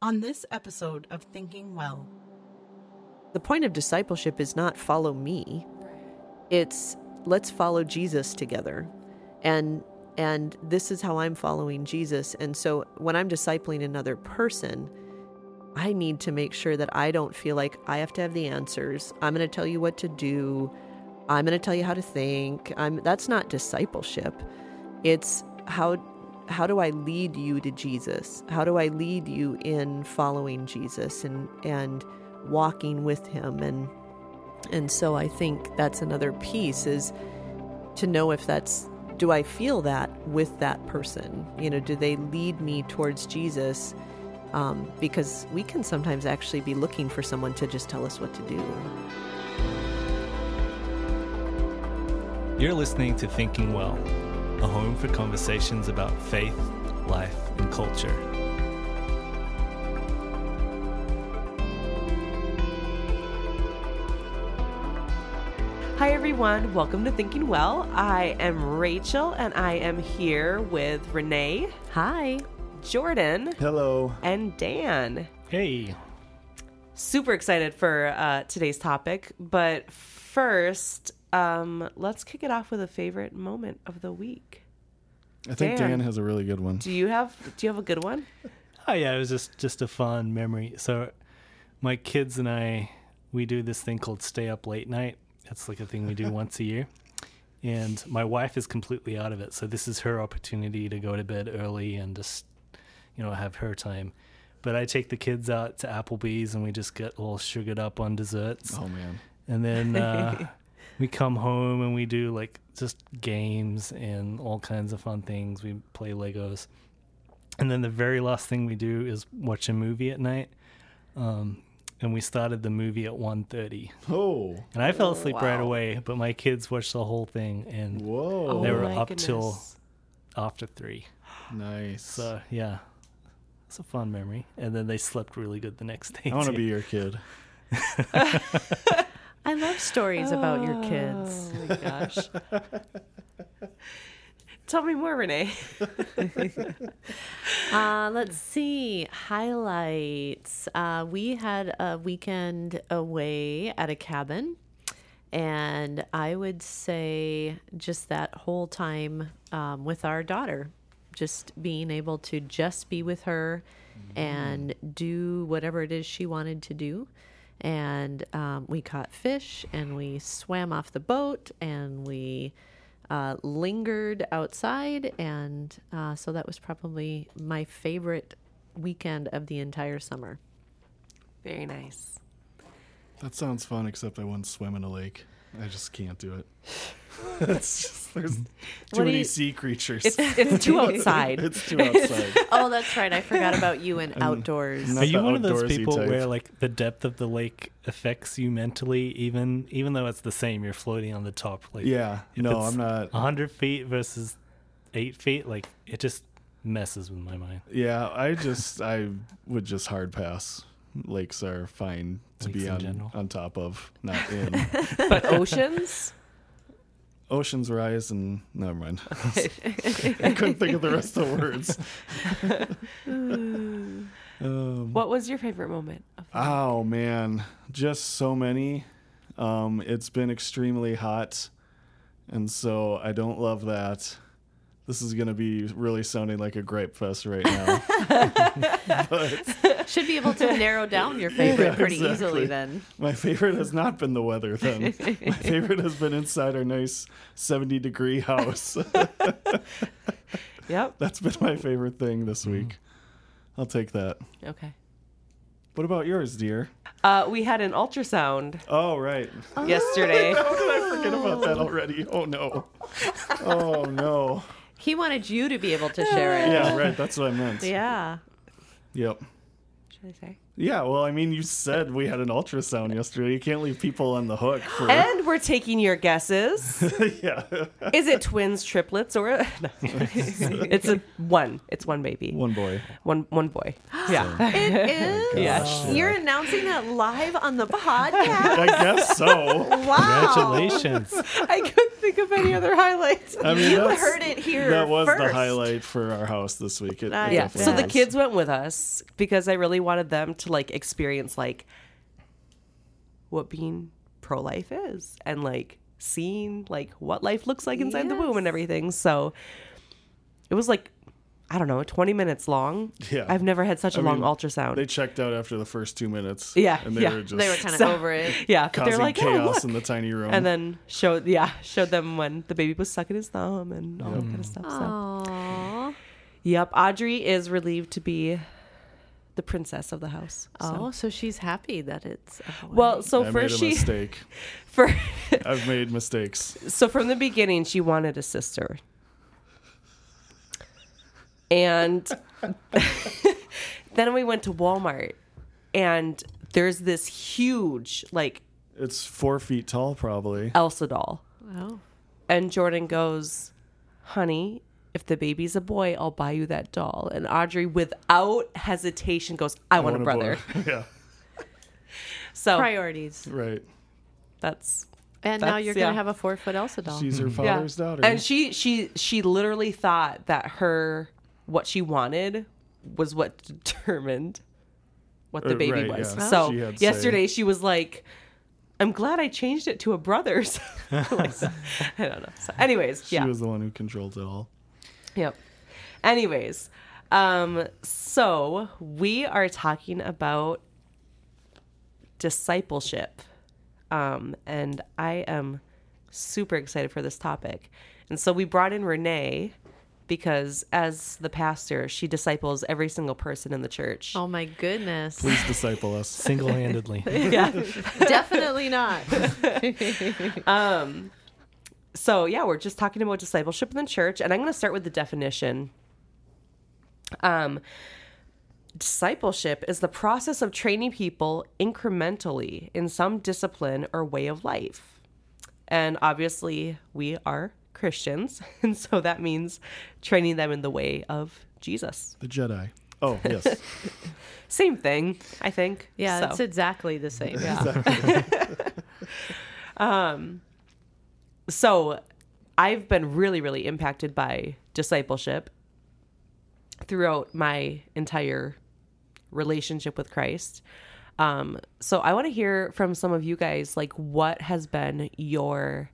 on this episode of Thinking Well. The point of discipleship is not follow me. It's let's follow Jesus together. And and this is how I'm following Jesus. And so when I'm discipling another person, I need to make sure that I don't feel like I have to have the answers. I'm going to tell you what to do. I'm going to tell you how to think. I'm that's not discipleship. It's how how do I lead you to Jesus? How do I lead you in following Jesus and and walking with him and and so I think that's another piece is to know if that's do I feel that with that person? You know, do they lead me towards Jesus? Um, because we can sometimes actually be looking for someone to just tell us what to do. You're listening to Thinking Well, a home for conversations about faith, life, and culture. Hi, everyone. Welcome to Thinking Well. I am Rachel, and I am here with Renee, Hi. Jordan, Hello. and Dan. Hey, Super excited for uh, today's topic, but first, um, let's kick it off with a favorite moment of the week. I think Dan. Dan has a really good one. Do you have Do you have a good one? oh yeah, it was just just a fun memory. So, my kids and I, we do this thing called stay up late night. That's like a thing we do once a year, and my wife is completely out of it. So this is her opportunity to go to bed early and just, you know, have her time. But I take the kids out to Applebee's and we just get all sugared up on desserts. Oh man. and then uh, we come home and we do like just games and all kinds of fun things we play legos and then the very last thing we do is watch a movie at night um, and we started the movie at 1.30 Oh. and i fell asleep right wow. away but my kids watched the whole thing and Whoa. They were Oh my up till- after three nice. so yeah it's a fun memory and then they slept really good the next day I want to be your kid. I love stories about your kids. Oh my gosh. Tell me more, Renee. Uh, let's see. Highlights. Uh, we had a weekend away at a cabin. And I would say just that whole time um, with our daughter, just being able to just be with her and do whatever it is she wanted to do. And um, we caught fish and we swam off the boat and we uh, lingered outside, and uh, so that was probably my favorite weekend of the entire summer. Very nice. That sounds fun, except I once swim in a lake. I just can't do it. it's just there's too What many you- sea creatures. It's it's too outside. it's too outside. Oh, that's right. I forgot about you and outdoors. Are you one of those people type. where like the depth of the lake affects you mentally, even even though it's the same, you're floating on the top. Like yeah. if No, it's I'm not. hundred feet versus eight feet, like it just messes with my mind. Yeah, I just I would just hard pass. Lakes are fine to Lakes be on on top of, not in. but oceans? Oceans rise and never mind. I couldn't think of the rest of the words. um, What was your favorite moment? Of oh man, just so many. Um, it's been extremely hot, and so I don't love that. This is gonna be really sounding like a gripe fest right now. but Should be able to narrow down your favorite Yeah, pretty exactly. easily then. my favorite has not been the weather. Then my favorite has been inside our nice seventy degree house. Yep. That's been my favorite thing this week. I'll take that. Okay. What about yours, dear? Uh, we had an ultrasound Oh, right. yesterday. How did I forget about that already? Oh, no. Oh, no. He wanted you to be able to share it. Yeah, right. That's what I meant. Yeah. Yep. Should I say? Yeah, well, I mean, you said we had an ultrasound yesterday. You can't leave people on the hook for. And we're taking your guesses. yeah. Is it twins, triplets, or no. it's a one? It's one baby, One boy. one one boy. Yeah, It oh is. Yeah. You're announcing that live on the podcast. I guess so. Wow. Congratulations. I couldn't think of any other highlights. I mean, You that's- heard it here. That was the first. highlight for our house this week. It, it Nice. Yeah. definitely So the was. kids went with us because I really wanted them to like experience like what being pro life is and like seeing like what life looks like inside the womb and Yes. everything. So it was like I don't know, 20 minutes long. Yeah. I've never had such a I long mean, ultrasound. They checked out after the first two minutes. Yeah, And they yeah. were just They were kind of So- over it. yeah, but causing they're like, oh, chaos look. in the tiny room. and then showed yeah, showed them when the baby was sucking his thumb and all that kind of stuff. So Aww. Yep, Audrey is relieved to be the princess of the house. So. Oh, so she's happy that it's. Well, so I made first a she mistake. for I've made mistakes. so from the beginning she wanted a sister. And then we went to Walmart and there's this huge like It's four feet tall, probably. Elsa doll. oh. And Jordan goes, "Honey, if the baby's a boy, I'll buy you that doll." And Audrey without hesitation goes, "I, want, a boy. brother." yeah, So priorities. right. that's And now you're yeah. gonna have a four foot Elsa doll. She's her mm-hmm. father's daughter. And she she she literally thought that her what she wanted was what determined what the Uh, baby right, was. yeah. So She had say. yesterday she was like, "I'm glad I changed it to a brother's." Like, I don't know. So, anyways, she yeah, She was the one who controlled it all. yep. Anyways, um, so we are talking about discipleship, um, and I am super excited for this topic. And so we brought in Renee because, as the pastor, she disciples every single person in the church. oh my goodness. Please disciple us. Single handedly. Yeah. Definitely not. So yeah, we're just talking about discipleship in the church, and I'm going to start with the definition. Um, discipleship is the process of training people incrementally in some discipline or way of life. And obviously, we are Christians, and so that means training them in the way of Jesus. The Jedi. Oh yes. Same thing, I think. Yeah, So- it's exactly the same. Yeah. Um. so I've been really, really impacted by discipleship throughout my entire relationship with Christ. Um, so I want to hear from some of you guys, like what has been your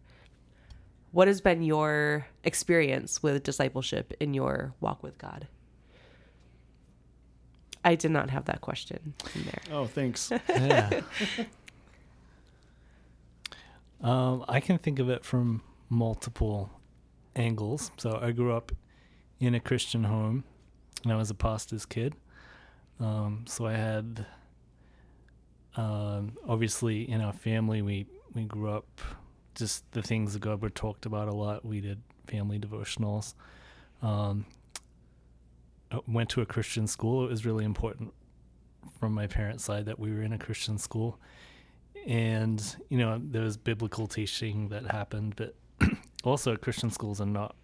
what has been your experience with discipleship in your walk with God? I did not have that question in there. Oh, thanks. Yeah. um, I can think of it from multiple angles. So I grew up in a Christian home, and I was a pastor's kid. Um, so I had, um, obviously, in our family, we we grew up just the things that God were talked about a lot. We did family devotionals. Um, I went to a Christian school. It was really important from my parents' side that we were in a Christian school. And, you know, there was biblical teaching that happened, but also Christian schools are not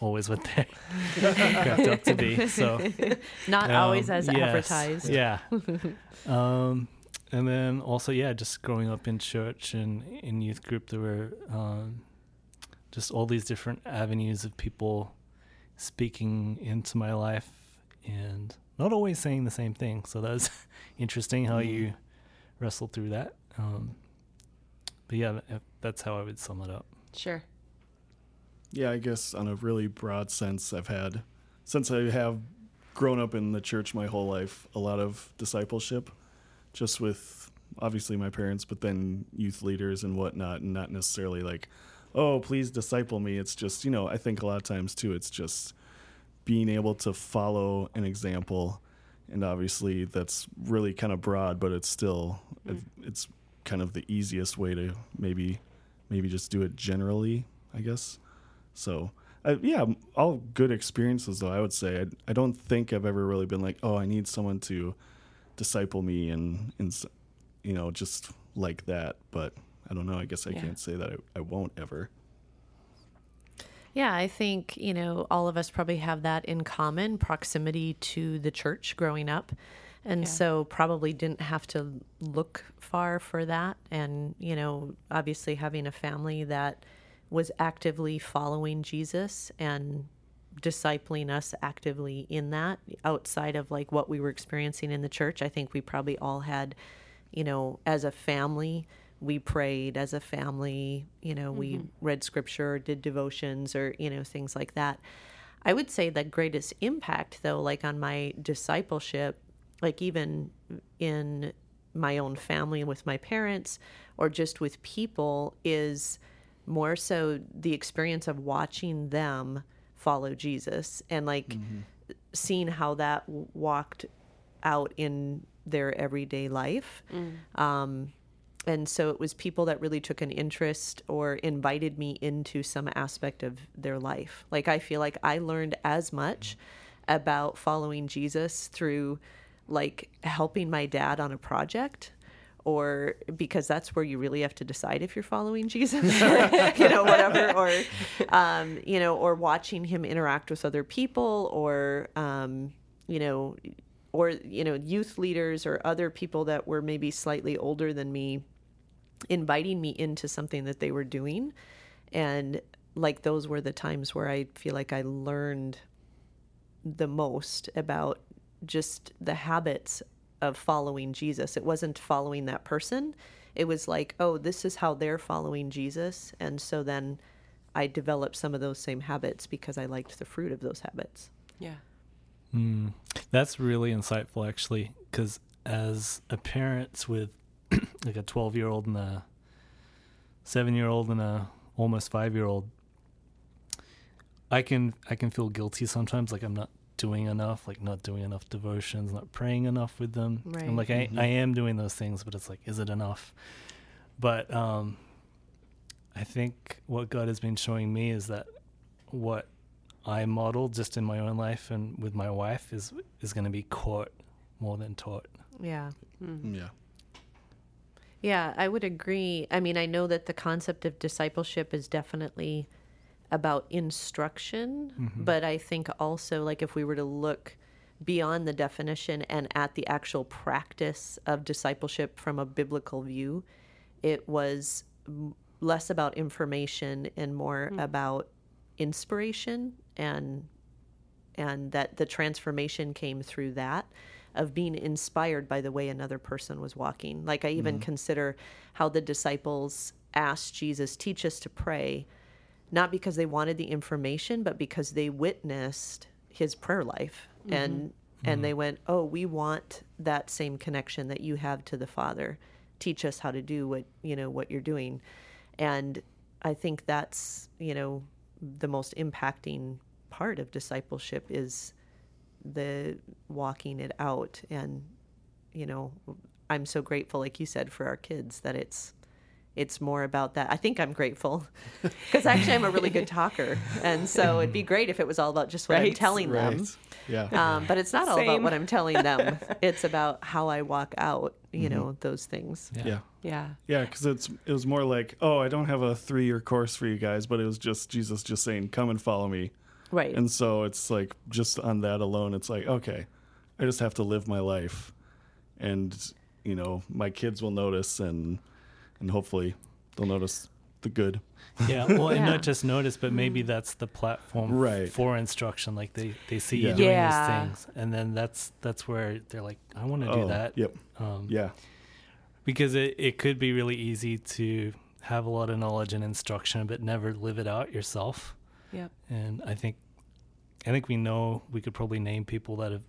always what they cracked up to be. So Not um, always as yes, advertised. Yeah. um, and then also, yeah, just growing up in church and in youth group, there were um, just all these different avenues of people speaking into my life and not always saying the same thing. So that was interesting how you wrestle through that. Um, but yeah, that's how I would sum it up. Sure. Yeah, I guess on a really broad sense, I've had, since I have grown up in the church my whole life, a lot of discipleship, just with obviously my parents, but then youth leaders and whatnot, and not necessarily like, oh, please disciple me. It's just, you know, I think a lot of times too, it's just being able to follow an example. And obviously that's really kind of broad, but it's still, it's kind of the easiest way to maybe, maybe just do it generally, I guess. So, uh, yeah, all good experiences, though, I would say. I, I don't think I've ever really been like, oh, I need someone to disciple me and and s- you know just like that. But I don't know. I guess I Yeah. can't say that I, I won't ever. Yeah, I think, you know, all of us probably have that in common proximity to the church growing up. And Yeah. so probably didn't have to look far for that. And, you know, obviously having a family that was actively following Jesus and discipling us actively in that outside of like what we were experiencing in the church. I think we probably all had, you know, as a family, we prayed as a family, you know, we mm-hmm. read scripture, did devotions or, you know, things like that. I would say the greatest impact though, like on my discipleship, like even in my own family with my parents or just with people is more so the experience of watching them follow Jesus and like seeing how that walked out in their everyday life. Um, and so it was people that really took an interest or invited me into some aspect of their life. Like I feel like I learned as much about following Jesus through like helping my dad on a project or because that's where you really have to decide if you're following Jesus, you know, whatever, or, um, you know, or watching him interact with other people or, um, you know, or, you know, youth leaders or other people that were maybe slightly older than me inviting me into something that they were doing. And like those were the times where I feel like I learned the most about just the habits of following Jesus. It wasn't following that person. It was like, oh, this is how they're following Jesus. And so then I developed some of those same habits because I liked the fruit of those habits. Yeah. Mm, that's really insightful, actually, because as a parent with like a 12 year old and a seven year old and a almost five year old, I can I can feel guilty sometimes, like I'm not doing enough, like not doing enough devotions, not praying enough with them. Right. I'm like I, I am doing those things, but it's like, is it enough? But um, I think what God has been showing me is that what I model just in my own life and with my wife is is going to be caught more than taught. Yeah. Yeah. Yeah, I would agree. I mean, I know that the concept of discipleship is definitely about instruction, mm-hmm. but I think also, like, if we were to look beyond the definition and at the actual practice of discipleship from a biblical view, it was less about information and more mm. about inspiration and and that the transformation came through that of being inspired by the way another person was walking. Like I even mm-hmm. consider how the disciples asked Jesus, "Teach us to pray," not because they wanted the information, but because they witnessed his prayer life mm-hmm. and and they mm-hmm. went, "Oh, we want that same connection that you have to the Father. Teach us how to do what, you know, what you're doing." And I think that's, you know, the most impacting part of discipleship is the walking it out and you know i'm so grateful like you said for our kids that it's it's more about that. I think i'm grateful because actually i'm a really good talker. And so it'd be great if it was all about just what i'm Right, telling them. Yeah. um, but it's not all about what i'm telling them. It's about how i walk out you know those things. Yeah. Yeah. Yeah, because it's it was more like, oh, I don't have a three year course for you guys, but it was just Jesus just saying, come and follow me. right. And so it's like just on that alone, it's like, okay, I just have to live my life, and you know, my kids will notice, and and hopefully they'll notice the good. Yeah, well, and not just notice, but maybe that's the platform Right. for instruction. Like they, they see Yeah. you doing Yeah. these things, and then that's that's where they're like, I want to do Oh, that. Yep. Um, Yeah. because it, it could be really easy to have a lot of knowledge and instruction, but never live it out yourself. Yep. And I think, I think we know we could probably name people that have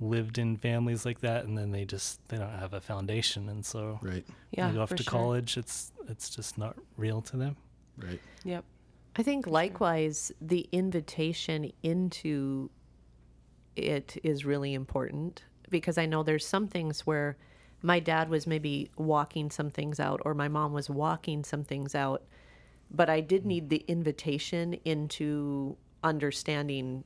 lived in families like that, and then they just they don't have a foundation, and so Right. Yeah. they go off to sure. college. It's it's just not real to them. Right. Yep. I think likewise, the invitation into it is really important because I know there's some things where my dad was maybe walking some things out or my mom was walking some things out, but I did mm. need the invitation into understanding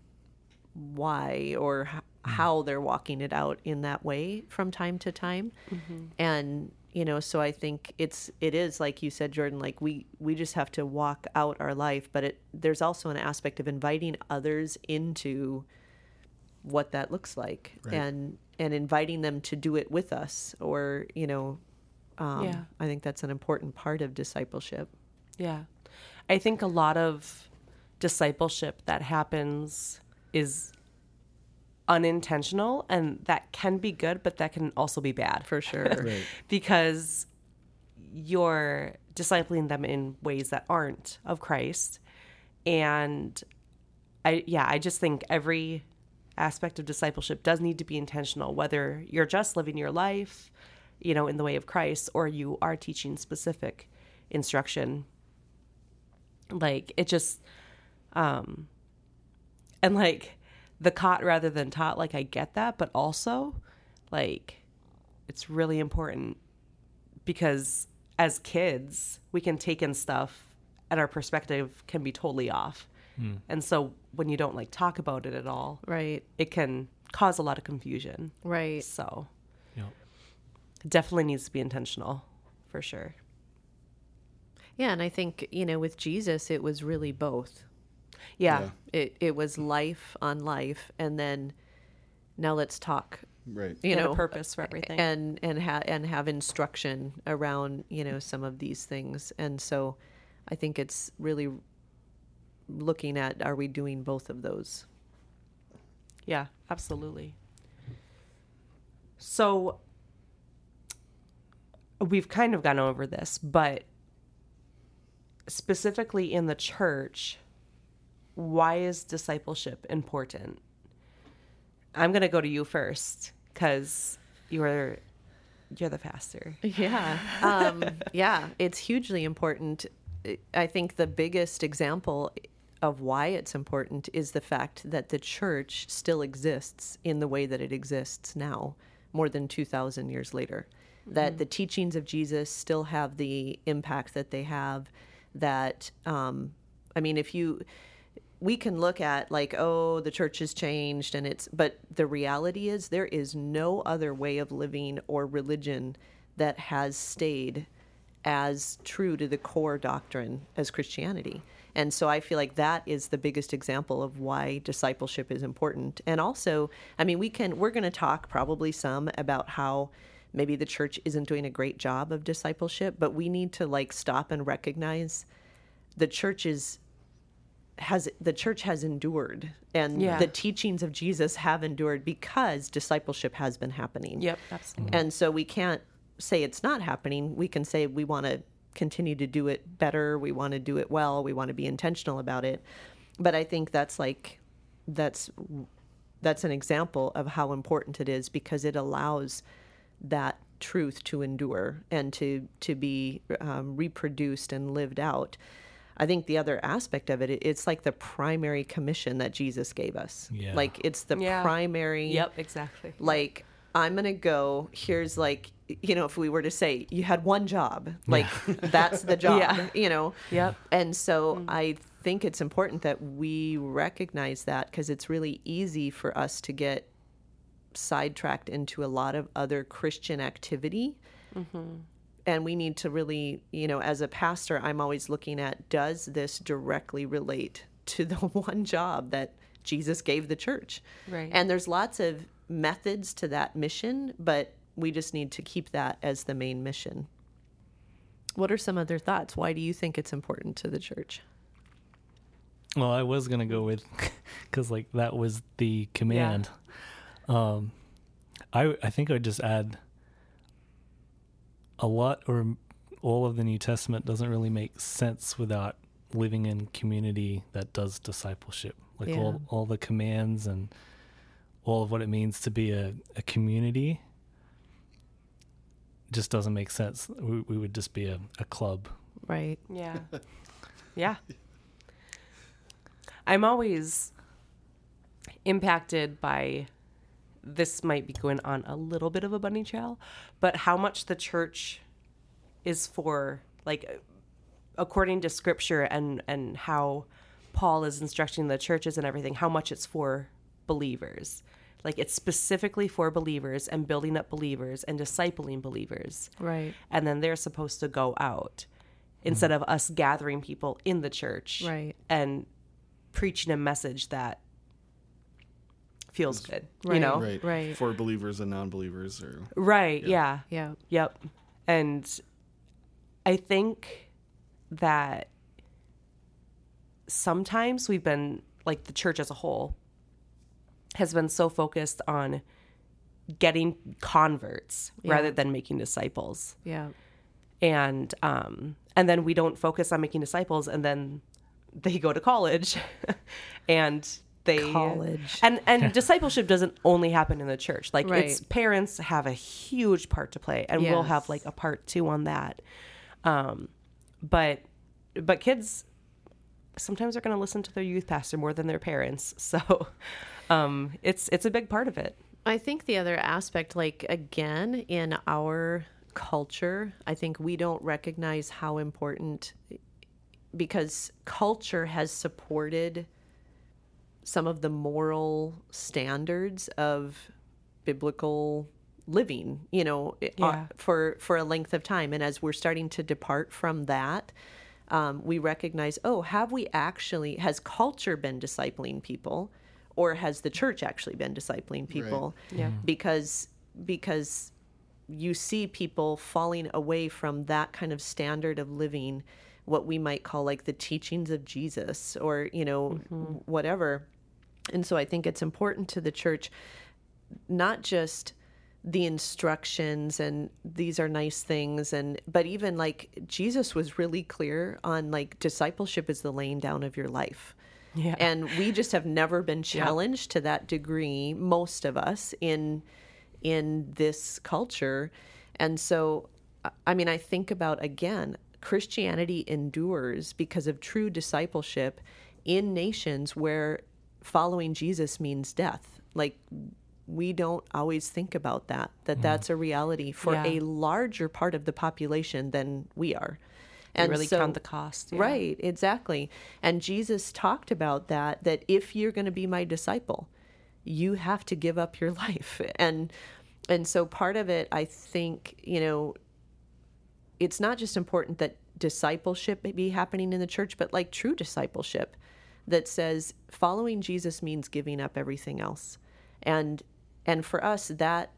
why or h- how they're walking it out in that way from time to time. And you know, so I think it's it is like you said Jordan like we we just have to walk out our life, but it there's also an aspect of inviting others into what that looks like Right. and and inviting them to do it with us or, you know, um, Yeah. I think that's an important part of discipleship. Yeah. I think a lot of discipleship that happens is unintentional and that can be good, but that can also be bad For sure. Right. because you're discipling them in ways that aren't of Christ. And I yeah, I just think every aspect of discipleship does need to be intentional, whether you're just living your life, you know, in the way of Christ or you are teaching specific instruction. Like it just um and like the caught rather than taught, like I get that, but also like it's really important because as kids, we can take in stuff and our perspective can be totally off. Hmm. And so when you don't like talk about it at all, Right. it can cause a lot of confusion. Right. So Yep. definitely needs to be intentional for sure. Yeah, and I think, you know, with Jesus it was really both. Yeah. Yeah. It it was life on life and then now let's talk, Right. you And a know, purpose for everything. and and ha- and have instruction around, you know, some of these things. And so I think it's really looking at are we doing both of those? Yeah, absolutely. So we've kind of gone over this, but specifically in the church, why is discipleship important? I'm going to go to you first cuz you're you're the pastor. Yeah. Um, yeah, it's hugely important. I think the biggest example of why it's important is the fact that the church still exists in the way that it exists now, more than 2,000 years later. That the teachings of Jesus still have the impact that they have. That, um, I mean, if you, we can look at like oh the church has changed and it's but the reality is there is no other way of living or religion that has stayed as true to the core doctrine as Christianity. And so I feel like that is the biggest example of why discipleship is important. And also, I mean, we can we're going to talk probably some about how maybe the church isn't doing a great job of discipleship, but we need to like stop and recognize the church is has the church has endured and Yeah. the teachings of Jesus have endured because discipleship has been happening. Yep, absolutely. And so we can't say it's not happening. We can say we want to continue to do it better, we want to do it well, we want to be intentional about it. But I think that's like that's that's an example of how important it is because it allows that truth to endure and to to be um, reproduced and lived out. I think the other aspect of it, it- it's like the primary commission that Jesus gave us. Yeah. Like it's the Yeah. primary Yep, exactly. like i'm gonna go here's like you know if we were to say you had one job like that's the job Yeah. you know Yep. and so mm. i think it's important that we recognize that because it's really easy for us to get sidetracked into a lot of other christian activity mm-hmm. And we need to really you know as a pastor i'm always looking at does this directly relate to the one job that jesus gave the church Right. and there's lots of methods to that mission but we just need to keep that as the main mission what are some other thoughts why do you think it's important to the church Well, I was gonna go with because like that was the command. yeah. Um, I I think I'd just add a lot or all of the New Testament doesn't really make sense without living in community that does discipleship. Like Yeah. all all the commands and all of what it means to be a, a community just doesn't make sense. We, we would just be a, a club. right Yeah. yeah. I'm always impacted by this might be going on a little bit of a bunny trail, but how much the church is for like according to scripture and and how Paul is instructing the churches and everything, how much it's for believers. Like it's specifically for believers and building up believers and discipling believers. Right. And then they're supposed to go out mm-hmm. instead of us gathering people in the church Right. and preaching a message that feels good. You know? Right. Right. For believers and non-believers, or Right. Yeah. Yeah. Yep. And I think that sometimes we've been like the church as a whole has been so focused on getting converts Yeah. rather than making disciples. Yeah. And um and then we don't focus on making disciples and then they go to college and they College. and and discipleship doesn't only happen in the church. Like it's parents have a huge part to play and we'll have like a part two on that. Um but but kids sometimes are going to listen to their youth pastor more than their parents. So um it's it's a big part of it. I think the other aspect, like again, in our culture, I think we don't recognize how important because culture has supported some of the moral standards of biblical living, you know, uh, for for a length of time. And as we're starting to depart from that, um, we recognize, oh, have we actually has culture been discipling people, or has the church actually been discipling people? Yeah. Because because you see people falling away from that kind of standard of living what we might call like the teachings of Jesus or you know whatever and so I think it's important to the church not just the instructions and these are nice things and but even like Jesus was really clear on like discipleship is the laying down of your life. Yeah. And we just have never been challenged to that degree most of us in in this culture. And so I- I mean I think about again Christianity endures because of true discipleship in nations where following Jesus means death. Like we don't always think about that that mm-hmm. that's a reality for Yeah. a larger part of the population than we are. and really count the cost yeah. Right, exactly. And Jesus talked about that that if you're going to be my disciple, you have to give up your life. And and so part of it I think, you know, it's not just important that discipleship may be happening in the church, but like true discipleship that says following Jesus means giving up everything else. And and for us that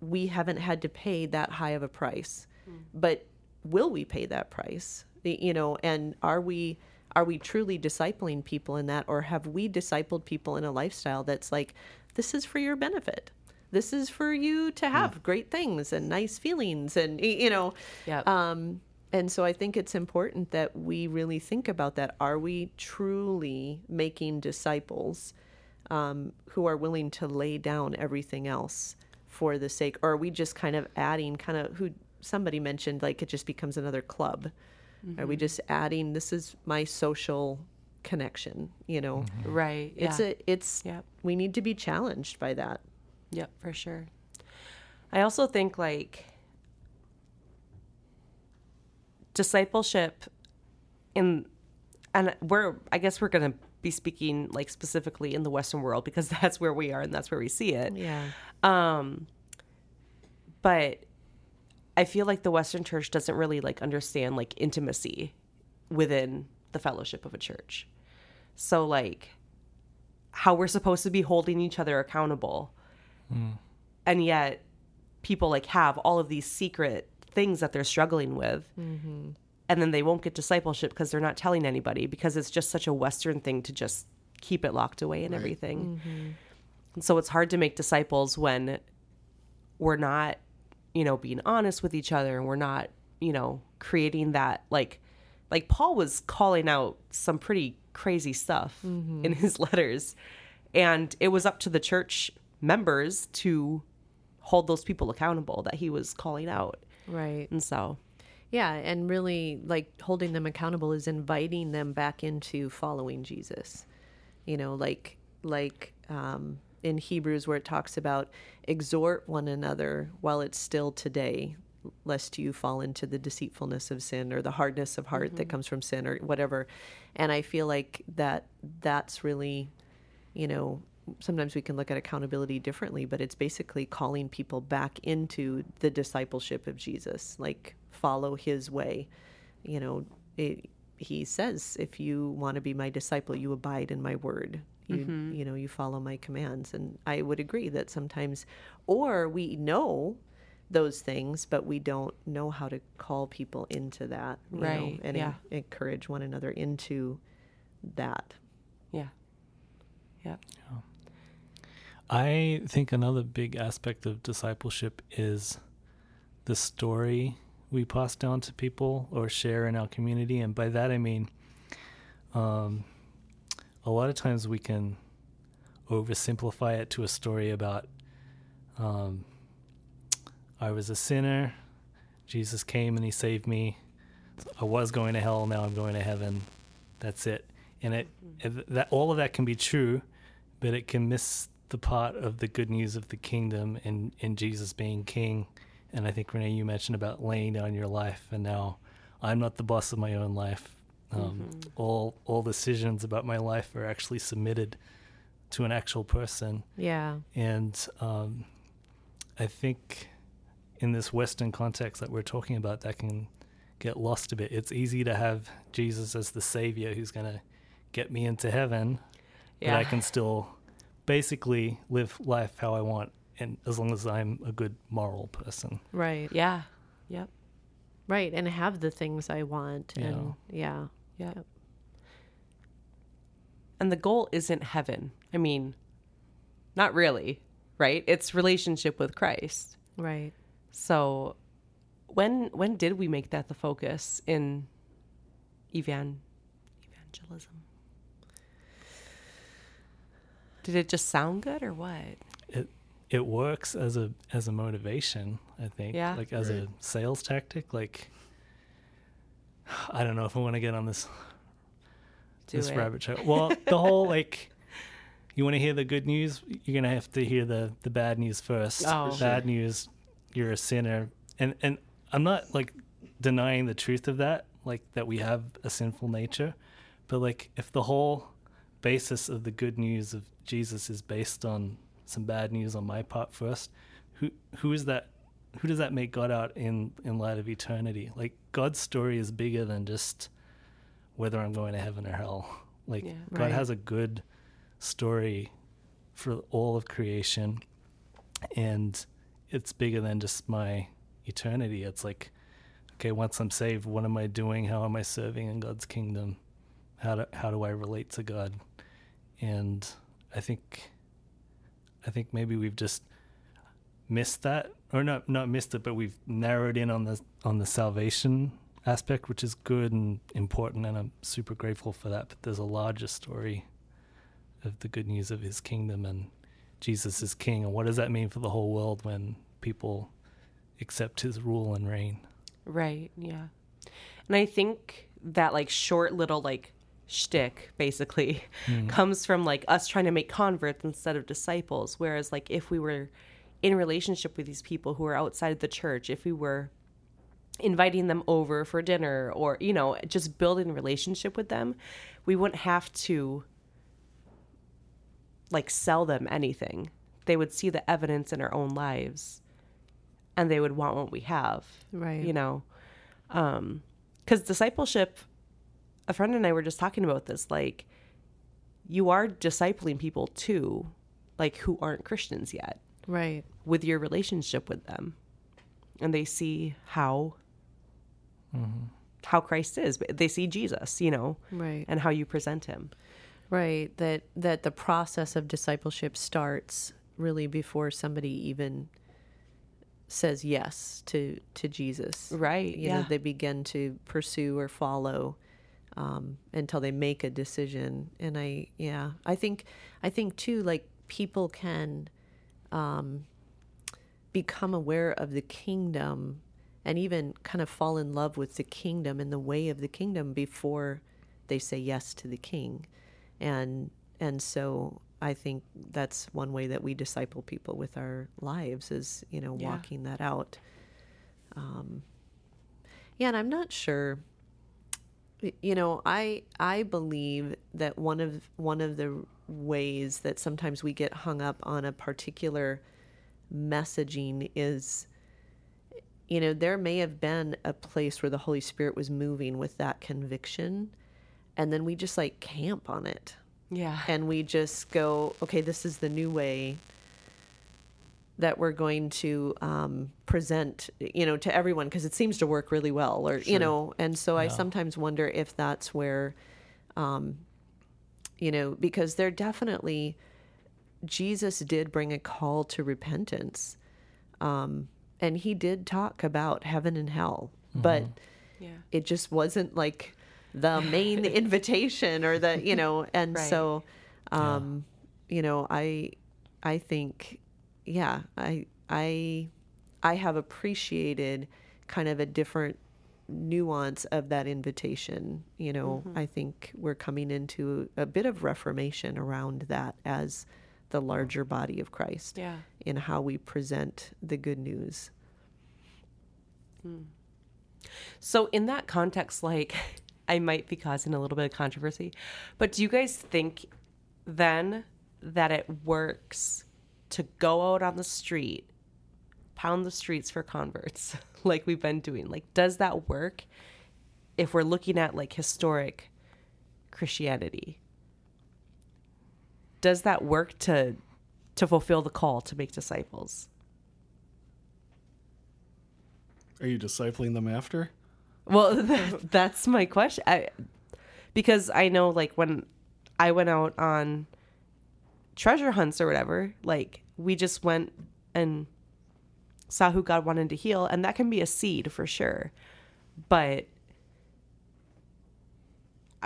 we haven't had to pay that high of a price. But will we pay that price? You know, and are we are we truly discipling people in that or have we discipled people in a lifestyle that's like this is for your benefit. This is for you to have great things and nice feelings and you know. Yep. Um and so I think it's important that we really think about that. Are we truly making disciples um, who are willing to lay down everything else for the sake, or are we just kind of adding, kind of who somebody mentioned, like it just becomes another club? Are we just adding? This is my social connection. You know, right yeah. it's a it's. Yep. We need to be challenged by that. Yep, for sure. I also think like discipleship in and we're I guess we're going to be speaking like specifically in the western world because that's where we are and that's where we see it. Yeah. Um but I feel like the western church doesn't really like understand like intimacy within the fellowship of a church. So like how we're supposed to be holding each other accountable and yet people like have all of these secret things that they're struggling with. Mm-hmm. And then they won't get discipleship because they're not telling anybody because it's just such a western thing to just keep it locked away and everything. Mm-hmm. And so it's hard to make disciples when we're not you know being honest with each other and we're not you know creating that like like paul was calling out some pretty crazy stuff mm-hmm. in his letters. And it was up to the church members to hold those people accountable that he was calling out Right. and so Yeah, and really like holding them accountable is inviting them back into following Jesus. You know, like like um, in Hebrews where it talks about exhort one another while it's still today, lest you fall into the deceitfulness of sin or the hardness of heart that comes from sin or whatever. And I feel like that that's really, you know, sometimes we can look at accountability differently, but it's basically calling people back into the discipleship of Jesus, like follow his way. You know, it, he says, if you want to be my disciple, you abide in my word. You, Mm-hmm. you know, you follow my commands. And I would agree that sometimes, or we know those things, but we don't know how to call people into that, you know, Right, and yeah. en- encourage one another into that. Yeah. Yeah. I think another big aspect of discipleship is the story we pass down to people or share in our community. And by that, I mean, um, a lot of times we can oversimplify it to a story about um, I was a sinner, Jesus came and he saved me. I was going to hell, now I'm going to heaven. That's it. And it, it that all of that can be true, but it can miss the part of the good news of the kingdom and, and Jesus being king. And I think Renee, you mentioned about laying down your life, and now I'm not the boss of my own life. Um, All all decisions about my life are actually submitted to an actual person, Yeah. and um, I think in this Western context that we're talking about, that can get lost a bit. It's easy to have Jesus as the savior who's going to get me into heaven, but I can still basically live life how I want, and as long as I'm a good moral person. Right. Yeah. Yep. Right. And have the things I want. And yeah. Yeah. And the goal isn't heaven. I mean, not really, right? It's relationship with Christ. Right. So when when did we make that the focus in evan evangelism? Did it just sound good or what? It it works as a as a motivation, I think. Yeah. Like as a sales tactic. Like I don't know if I want to get on this Do this it. rabbit trail. Well, the whole like, you want to hear the good news, you're gonna have to hear the the bad news first. Oh. For Bad news, you're a sinner, and and I'm not like denying the truth of that, like that we have a sinful nature, but like if the whole basis of the good news of Jesus is based on some bad news on my part first, who who is that? Who does that make God out in in light of eternity? Like God's story is bigger than just whether I'm going to heaven or hell. Like Yeah. God Right. has a good story for all of creation and it's bigger than just my eternity. It's like okay, once I'm saved, what am I doing? How am I serving in God's kingdom? How do how do I relate to God? And I think I think maybe we've just missed that or not not missed it, but we've narrowed in on the on the salvation aspect, which is good and important, and I'm super grateful for that. But there's a larger story of the good news of His kingdom and Jesus is King, and what does that mean for the whole world when people accept His rule and reign? Right. Yeah. And I think that like short little like shtick basically comes from like us trying to make converts instead of disciples. Whereas like if we were in relationship with these people who are outside the church, if we were inviting them over for dinner or you know just building relationship with them, we wouldn't have to like sell them anything. They would see the evidence in our own lives and they would want what we have Right. you know um because discipleship a friend and i were just talking about this like you are discipling people too like who aren't christians yet Right. with your relationship with them and they see how mm-hmm. how christ is they see jesus you know Right. and how you present him Right. That that the process of discipleship starts really before somebody even says yes to to Jesus. Right, You know, they begin to pursue or follow um, until they make a decision. And I yeah, I think I think too like people can um, become aware of the kingdom and even kind of fall in love with the kingdom and the way of the kingdom before they say yes to the king and and so i think that's one way that we disciple people with our lives is you know Yeah. walking that out um yeah and i'm not sure you know i i believe that one of one of the ways that sometimes we get hung up on a particular messaging is you know there may have been a place where the holy spirit was moving with that conviction and then we just like camp on it Yeah. and we just go okay this is the new way that we're going to um, present you know to everyone because it seems to work really well or you know and so i sometimes wonder if that's where um, you know because there definitely jesus did bring a call to repentance um, and he did talk about heaven and hell but Yeah. it just wasn't like the main invitation or the you know and Right. so um you know i i think yeah i i i have appreciated kind of a different nuance of that invitation you know mm-hmm. i think we're coming into a bit of reformation around that as the larger body of christ Yeah. in how we present the good news. Hmm. So in that context, like I might be causing a little bit of controversy, but do you guys think then that it works to go out on the street, pound the streets for converts, like we've been doing? Like, does that work if we're looking at like historic Christianity? Does that work to to fulfill the call to make disciples? Are you discipling them after? Well, that, that's my question. I, because I know, like, when I went out on treasure hunts or whatever, like, we just went and saw who God wanted to heal, and that can be a seed for sure. But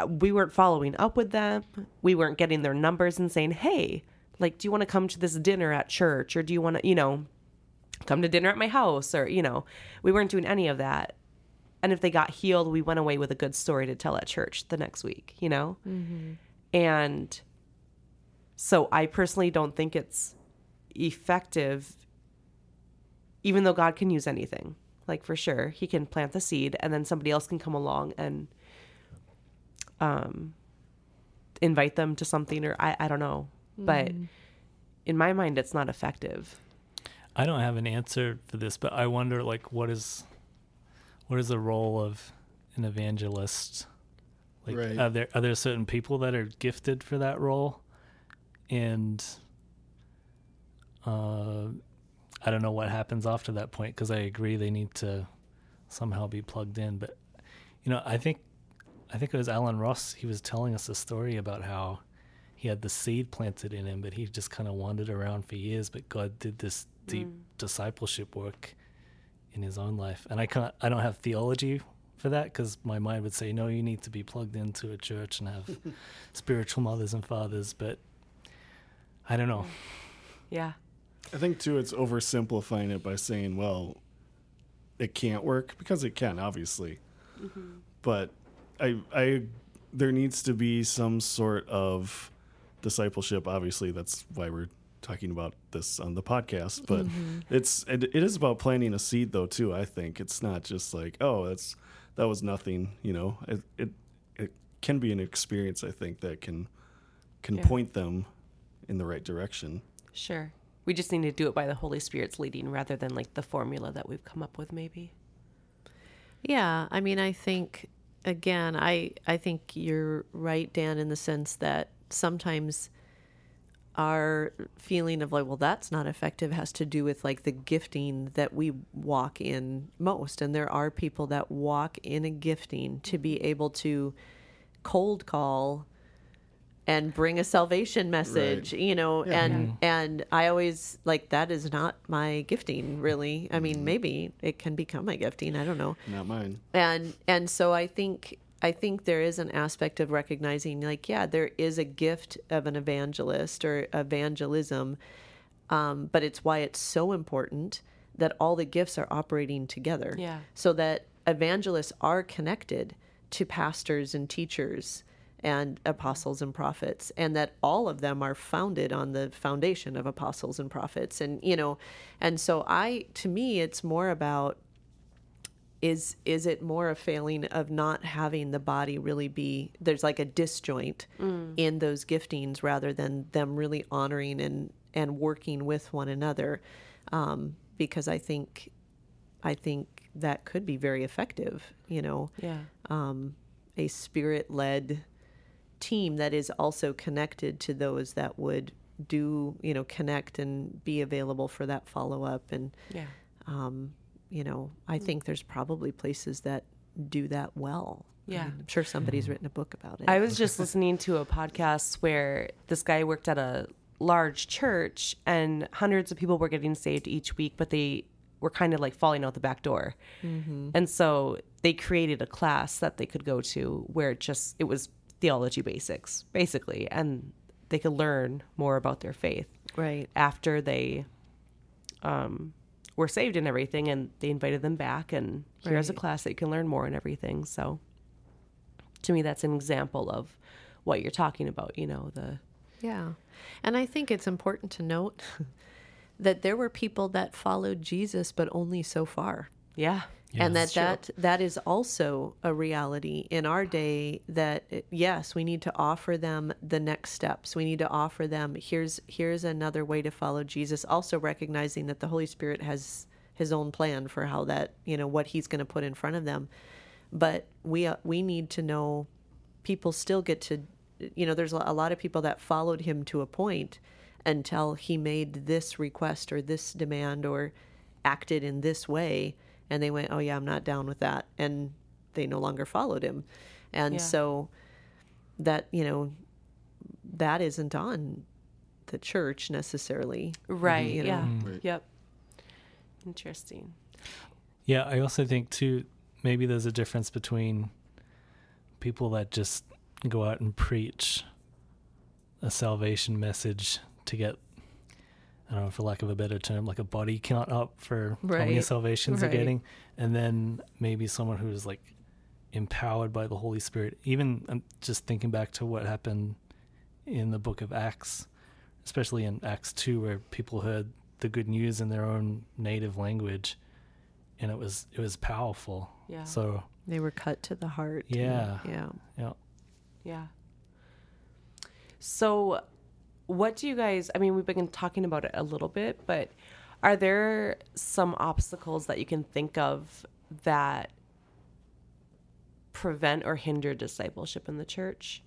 we weren't following up with them. We weren't getting their numbers and saying, hey, like, do you want to come to this dinner at church? Or do you want to, you know, come to dinner at my house? Or, you know, we weren't doing any of that and if they got healed we went away with a good story to tell at church the next week you know mm-hmm. and so i personally don't think it's effective even though god can use anything like for sure he can plant the seed and then somebody else can come along and um invite them to something or i, I don't know but in my mind it's not effective I don't have an answer for this, but I wonder like what is what is the role of an evangelist? Like Right. are there are there certain people that are gifted for that role? And uh I don't know what happens after that point because I agree they need to somehow be plugged in, but you know, I think I think it was Alan Ross, he was telling us a story about how he had the seed planted in him, but he just kind of wandered around for years. But God did this deep discipleship work in his own life, and I can't, I don't have theology for that because my mind would say, no, you need to be plugged into a church and have spiritual mothers and fathers. But I don't know. yeah I think too it's oversimplifying it by saying, well, it can't work because it can, obviously. Mm-hmm. But I I there needs to be some sort of discipleship. Obviously, that's why we're talking about this on the podcast. But mm-hmm. it's it, it is about planting a seed though too. I think it's not just like oh that's that was nothing. You know, it it, it can be an experience. I think that can can Yeah. point them in the right direction. Sure. We just need to do it by the Holy Spirit's leading rather than like the formula that we've come up with, maybe. Yeah, I mean, I think again, I I think you're right, Dan, in the sense that sometimes our feeling of like, well, that's not effective has to do with like the gifting that we walk in most, and there are people that walk in a gifting to be able to cold call and bring a salvation message you know and and i always like that is not my gifting really. I mean maybe it can become my gifting i don't know. Not mine. and and so i think i think there is an aspect of recognizing like yeah there is a gift of an evangelist or evangelism um, but it's why it's so important that all the gifts are operating together. Yeah. so that evangelists are connected to pastors and teachers and apostles and prophets and that all of them are founded on the foundation of apostles and prophets. And you know and so i to me it's more about is is it more a failing of not having the body really be there's like a disjoint in those giftings rather than them really honoring and and working with one another um, because I think I think that could be very effective you know? Yeah. um, a spirit led team that is also connected to those that would do you know connect and be available for that follow up and Yeah. um, you know i mm. think there's probably places that do that well I Yeah. mean, i'm sure somebody's mm-hmm. written a book about it I was just listening to a podcast where this guy worked at a large church and hundreds of people were getting saved each week, but they were kind of like falling out the back door. Mm-hmm. And so they created a class that they could go to where it just it was theology basics basically and they could learn more about their faith right. after they um, were saved and everything and they invited them back and here's a class that you can learn more and everything. So to me that's an example of what you're talking about you know the yeah. And i think it's important to note that there were people that followed jesus but only so far yeah. And that That's that that is also a reality in our day that uh, yes we need to offer them the next steps. We need to offer them here's here's another way to follow jesus also recognizing that the holy spirit has his own plan for how that you know what he's going to put in front of them. But we uh, we need to know people still get to you know there's a lot of people that followed him to a point until he made this request or this demand or acted in this way and they went oh yeah i'm not down with that and they no longer followed him and Yeah. so that you know that isn't on the church necessarily right you know. yeah Right. yep interesting Yeah, I also think too maybe there's a difference between people that just go out and preach a salvation message to get I don't know, for lack of a better term, like a body count up for how many salvations right. they're getting. And then maybe someone who's like empowered by the Holy Spirit. Even I'm just thinking back to what happened in the book of Acts, especially in Acts 2, where people heard the good news in their own native language and it was it was powerful. Yeah. So they were cut to the heart and- Yeah. yeah yeah. Yeah. So, what do you guys? I mean, we've been talking about it a little bit, but are there some obstacles that you can think of that prevent or hinder discipleship in the church?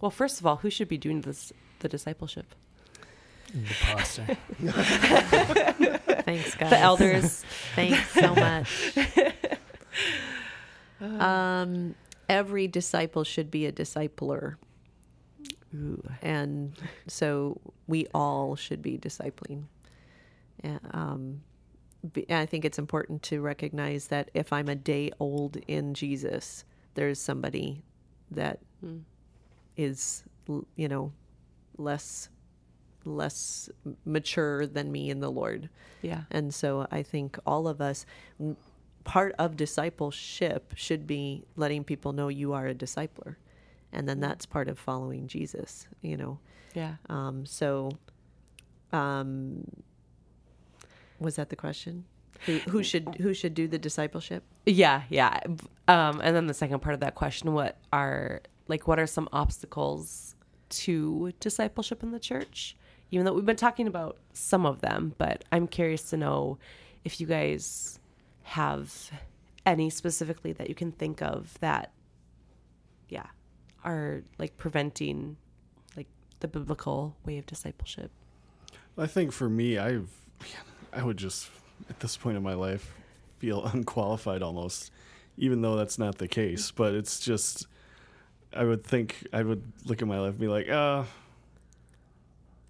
Well, first of all, who should be doing this the discipleship? The pastor. thanks guys The elders. Thanks so much. um, every disciple should be a discipler. And so we all should be discipling. And, um, I think it's important to recognize that if I'm a day old in Jesus, there's somebody that is, l- you know, less less mature than me in the Lord. Yeah. And so I think all of us, part of discipleship should be letting people know you are a discipler. And then that's part of following Jesus, you know. Yeah. Um, so, um, was that the question? Who, who should who should do the discipleship? Yeah, yeah. Um, and then the second part of that question, what are like what are some obstacles to discipleship in the church? Even though we've been talking about some of them, but I'm curious to know if you guys have any specifically that you can think of that yeah, are like preventing like the biblical way of discipleship. I think for me, I've, I would just, at this point in my life, feel unqualified almost, even though that's not the case. But it's just, I would think, I would look at my life and be like, uh,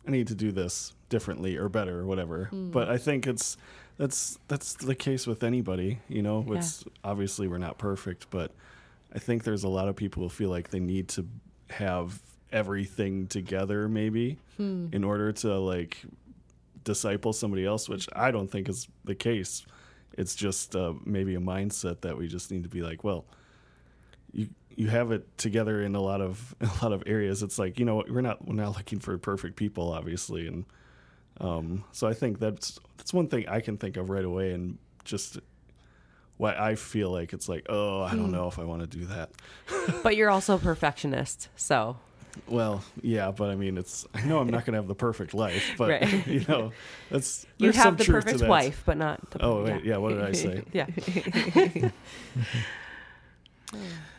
I need to do this differently or better or whatever. But I think it's, that's, that's the case with anybody, you know, it's obviously we're not perfect, but I think there's a lot of people who feel like they need to have everything together maybe in order to like disciple somebody else, which I don't think is the case. It's just uh, maybe a mindset that we just need to be like, well, you you have it together in a lot of a lot of areas. It's like you know we're not we're not looking for perfect people, obviously, and um, so I think that's that's one thing I can think of right away, and just why I feel like it's like, oh, I Hmm. don't know if I want to do that. But you're also a perfectionist, so Well, yeah, but I mean, it's I know I'm not going to have the perfect life, but Right. you know, that's you have some the truth perfect wife, but not. The, Oh wait, yeah. What did I say? yeah.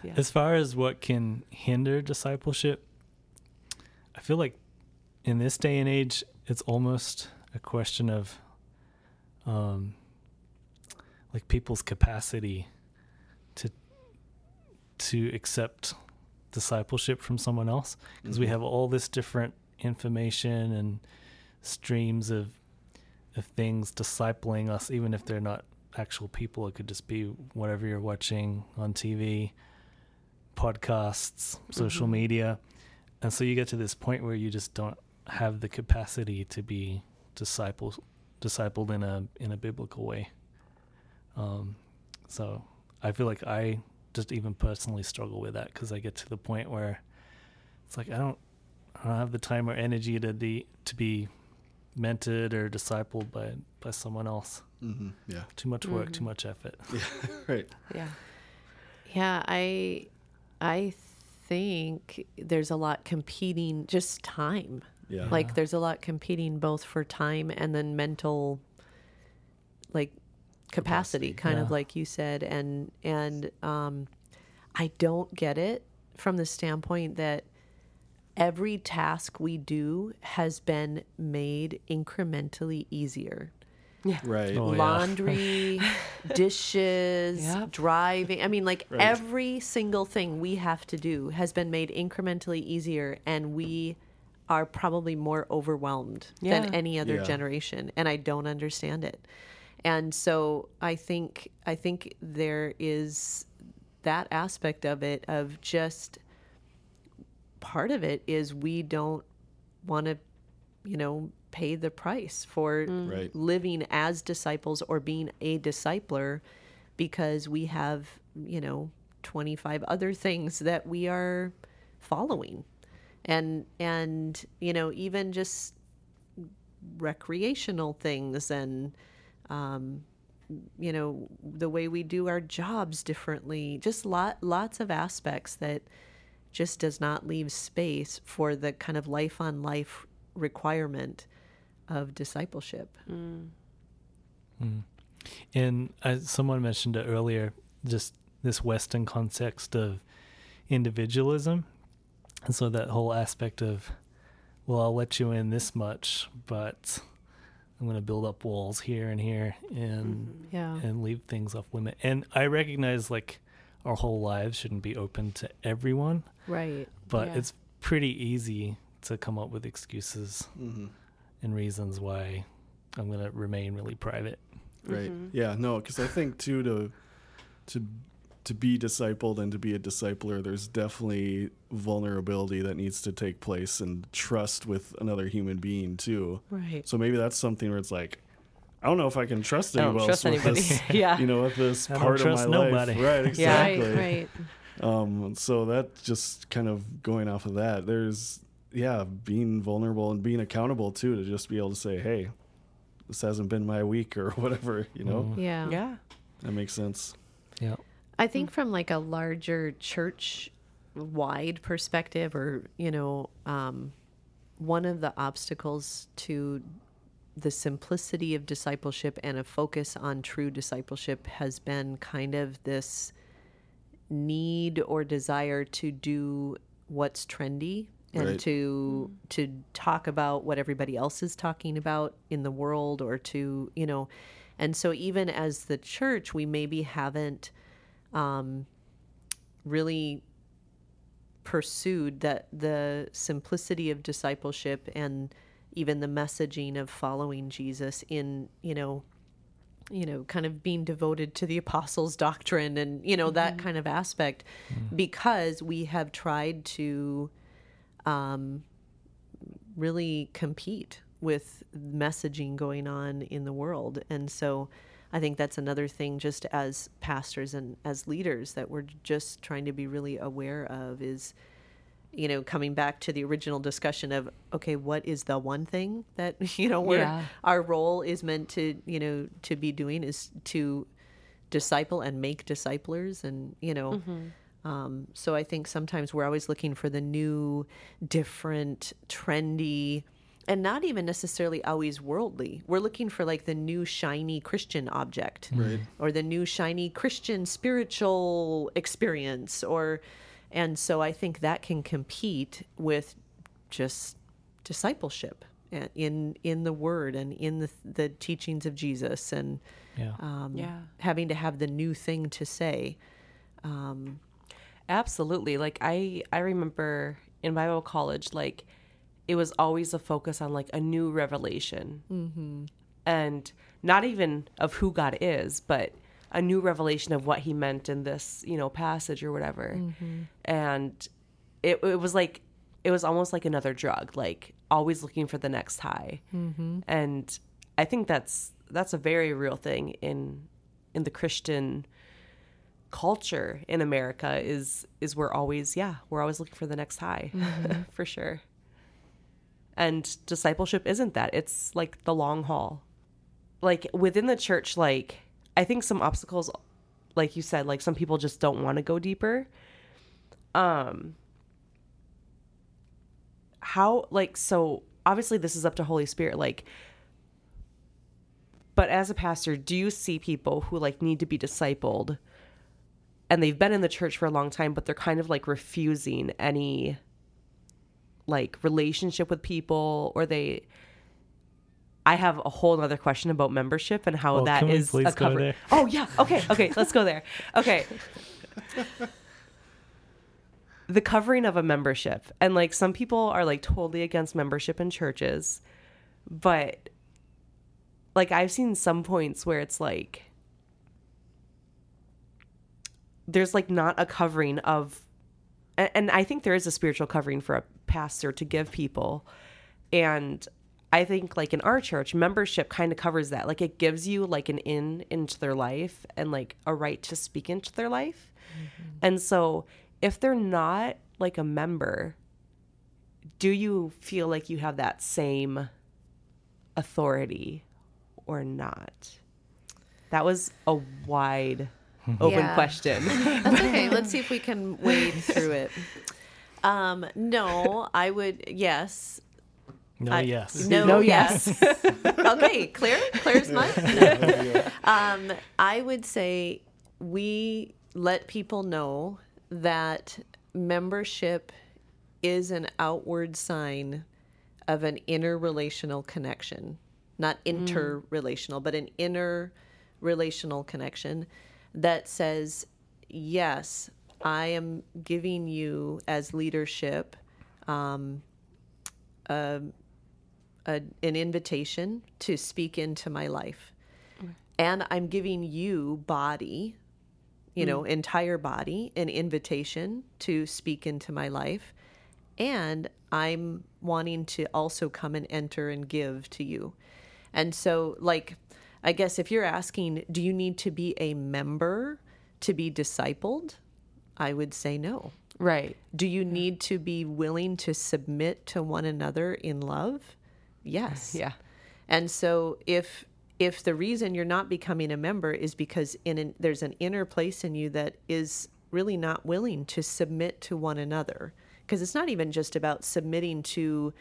yeah. As far as what can hinder discipleship, I feel like in this day and age, it's almost a question of um, like people's capacity to to accept discipleship from someone else. Because we mm-hmm. have all this different information and streams of of things discipling us even if they're not actual people. It could just be whatever you're watching on TV podcasts social mm-hmm. media. And so you get to this point where you just don't have the capacity to be disciples discipled in a in a biblical way um so i feel like i just even personally struggle with that because i get to the point where it's like i don't i don't have the time or energy to be to be mentored or discipled by by someone else. Hmm Yeah, too much work too much effort. Yeah, right. Yeah. Yeah, I I think there's a lot competing just time. Yeah, Like there's a lot competing both for time and then mental like capacity, Capacity, kind of like you said and and um I don't get it from the standpoint that every task we do has been made incrementally easier. right. Oh, yeah. laundry, dishes, Yep. driving. I mean, like Right. every single thing we have to do has been made incrementally easier, and we are probably more overwhelmed Yeah. than any other Yeah. generation. And I don't understand it. And so I think I think there is that aspect of it of just part of it is we don't want to you know pay the price for mm. Right. living as disciples or being a discipler because we have you know 25 other things that we are following and and you know even just recreational things and um, you know the way we do our jobs differently just lot lots of aspects that just does not leave space for the kind of life on life requirement of discipleship And as someone mentioned it earlier, just this Western context of individualism. And so that whole aspect of, well, I'll let you in this much, but I'm going to build up walls here and here and yeah and leave things off limit. And I recognize like our whole lives shouldn't be open to everyone, right but Yeah. it's pretty easy to come up with excuses hmm and reasons why I'm going to remain really private. Right. Yeah. No, because I think too to to to be discipled and to be a discipler, there's definitely vulnerability that needs to take place and trust with another human being too. right So maybe that's something where it's like, I don't know if I can trust I don't anyone trust else with anybody. this, yeah. you know, with this I don't part of trust my nobody. life. Right. Exactly. right right Um, so that just kind of going off of that, there's yeah, being vulnerable and being accountable too to just be able to say, hey, this hasn't been my week or whatever, you know. yeah Yeah. That makes sense. Yeah. I think from like a larger church wide perspective or you know um, one of the obstacles to the simplicity of discipleship and a focus on true discipleship has been kind of this need or desire to do what's trendy and Right. to to talk about what everybody else is talking about in the world or to you know. And so even as the church we maybe haven't um, really pursued that the simplicity of discipleship and even the messaging of following Jesus in you know you know kind of being devoted to the apostles doctrine and you know that kind of aspect. Because we have tried to um really compete with messaging going on in the world. And so I think that's another thing just as pastors and as leaders that we're just trying to be really aware of is you know coming back to the original discussion of okay what is the one thing that you know where Yeah. our role is meant to you know to be doing is to disciple and make disciplers and you know um, so i think sometimes we're always looking for the new different trendy and not even necessarily always worldly we're looking for like the new shiny christian object Right. or the new shiny christian spiritual experience or and so i think that can compete with just discipleship in in the word and in the the teachings of jesus and Yeah. um, Yeah. having to have the new thing to say. Absolutely. Like I I remember in Bible college, like it was always a focus on like a new revelation, mm-hmm. and not even of who God is, but a new revelation of what He meant in this you know passage or whatever. And it it was like it was almost like another drug, like always looking for the next high. Mm-hmm. And I think that's that's a very real thing in in the Christian culture in America is is we're always yeah we're always looking for the next high for sure. And discipleship isn't that. It's like the long haul. Like within the church like I think some obstacles like you said like some people just don't want to go deeper. Um how like so obviously this is up to Holy Spirit like but as a pastor, do you see people who like need to be discipled and they've been in the church for a long time, but they're kind of like refusing any like relationship with people or they I have a whole other question about membership and how Well, that please a cover. Oh yeah. Okay. Okay. Let's go there. Okay. the covering of a membership. And like some people are like totally against membership in churches, but like I've seen some points where it's like there's like not a covering of and I think there is a spiritual covering for a pastor to give people. And I think like in our church, membership kind of covers that. Like it gives you like an in into their life and like a right to speak into their life. Mm-hmm. And so if they're not like a member, do you feel like you have that same authority or not? That was a wide open Yeah. question. That's okay. Let's see if we can wade through it. Um, no, I would yes. No, I- yes. No, No, yes. okay, clear, clear as mud. um, I would say we let people know that membership is an outward sign of an inner relational connection, not interrelational, but an inner relational connection that says, yes, I am giving you as leadership um, a, a, an invitation to speak into my life. And I'm giving you, body, you know, entire body, an invitation to speak into my life. And I'm wanting to also come and enter and give to you. And so, like, I guess if you're asking, do you need to be a member to be discipled? I would say no. right. Do you need to be willing to submit to one another in love? Yes. Yeah. And so if if the reason you're not becoming a member is because in an, there's an inner place in you that is really not willing to submit to one another because it's not even just about submitting to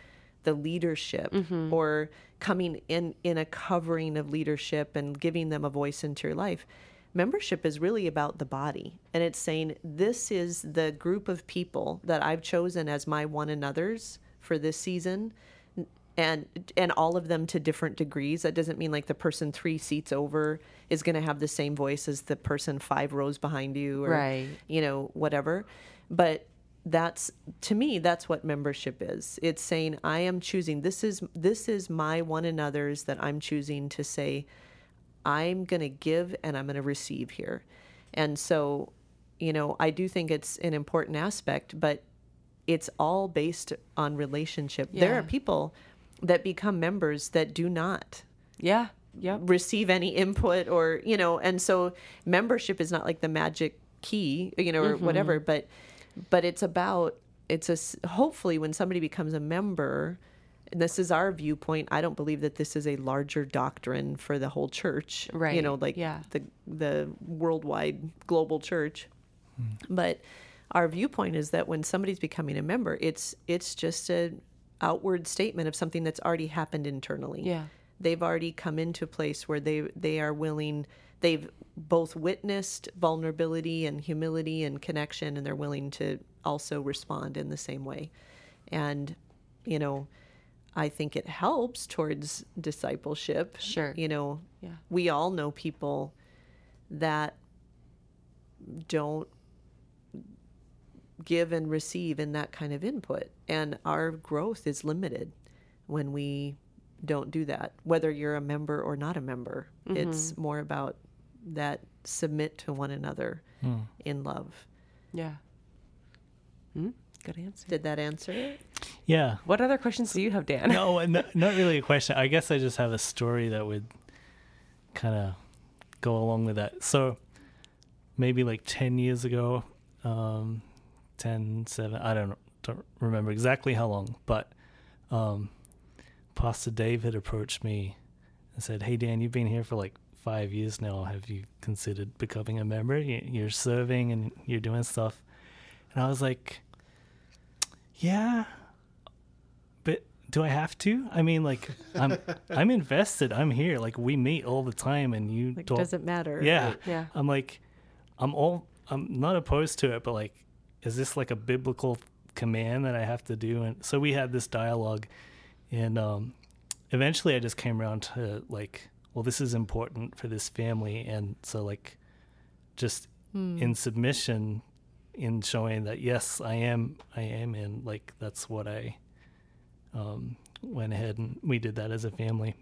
the leadership mm-hmm. or coming in in a covering of leadership and giving them a voice into your life. Membership is really about the body and it's saying this is the group of people that I've chosen as my one another's for this season and and all of them to different degrees. That doesn't mean like the person 3 seats over is going to have the same voice as the person 5 rows behind you or Right. you know whatever. But that's to me that's what membership is it's saying i am choosing this is this is my one another's that i'm choosing to say i'm going to give and i'm going to receive here and so you know i do think it's an important aspect but it's all based on relationship there are people that become members that do not Yeah. Yep. receive any input or you know and so membership is not like the magic key you know or mm-hmm. whatever but but it's about it's a hopefully when somebody becomes a member and this is our viewpoint. I don't believe that this is a larger doctrine for the whole church. right You know, like yeah. the the worldwide global church. Hmm. But our viewpoint is that when somebody's becoming a member, it's it's just a outward statement of something that's already happened internally. Yeah. They've already come into a place where they they are willing they've both witnessed vulnerability and humility and connection and they're willing to also respond in the same way. And you know, I think it helps towards discipleship. Sure. You know, Yeah. we all know people that don't give and receive in that kind of input. And our growth is limited when we don't do that, whether you're a member or not a member. It's more about that submit to one another in love. Yeah. Hmm? Good answer. Did that answer it? Yeah. What other questions do you have, Dan? No, no, not really a question. I guess I just have a story that would kind of go along with that. So maybe like 10 years ago, um, 10, 7, I don't don't remember exactly how long, but um, Pastor David approached me and said, Hey, Dan, you've been here for like five years now. Have you considered becoming a member? You- You're serving and you're doing stuff. And I was like, Yeah, but do I have to? I mean, like, I'm I'm invested. I'm here. Like, we meet all the time, and you Like, talk. doesn't matter? Yeah. Yeah. I'm like, I'm all. I'm not opposed to it, but like, is this like a biblical command that I have to do? And so we had this dialogue, and um, eventually I just came around to like, well, this is important for this family, and so like, just in submission, in showing that yes, I am, I am and Like that's what I um, went ahead and we did that as a family.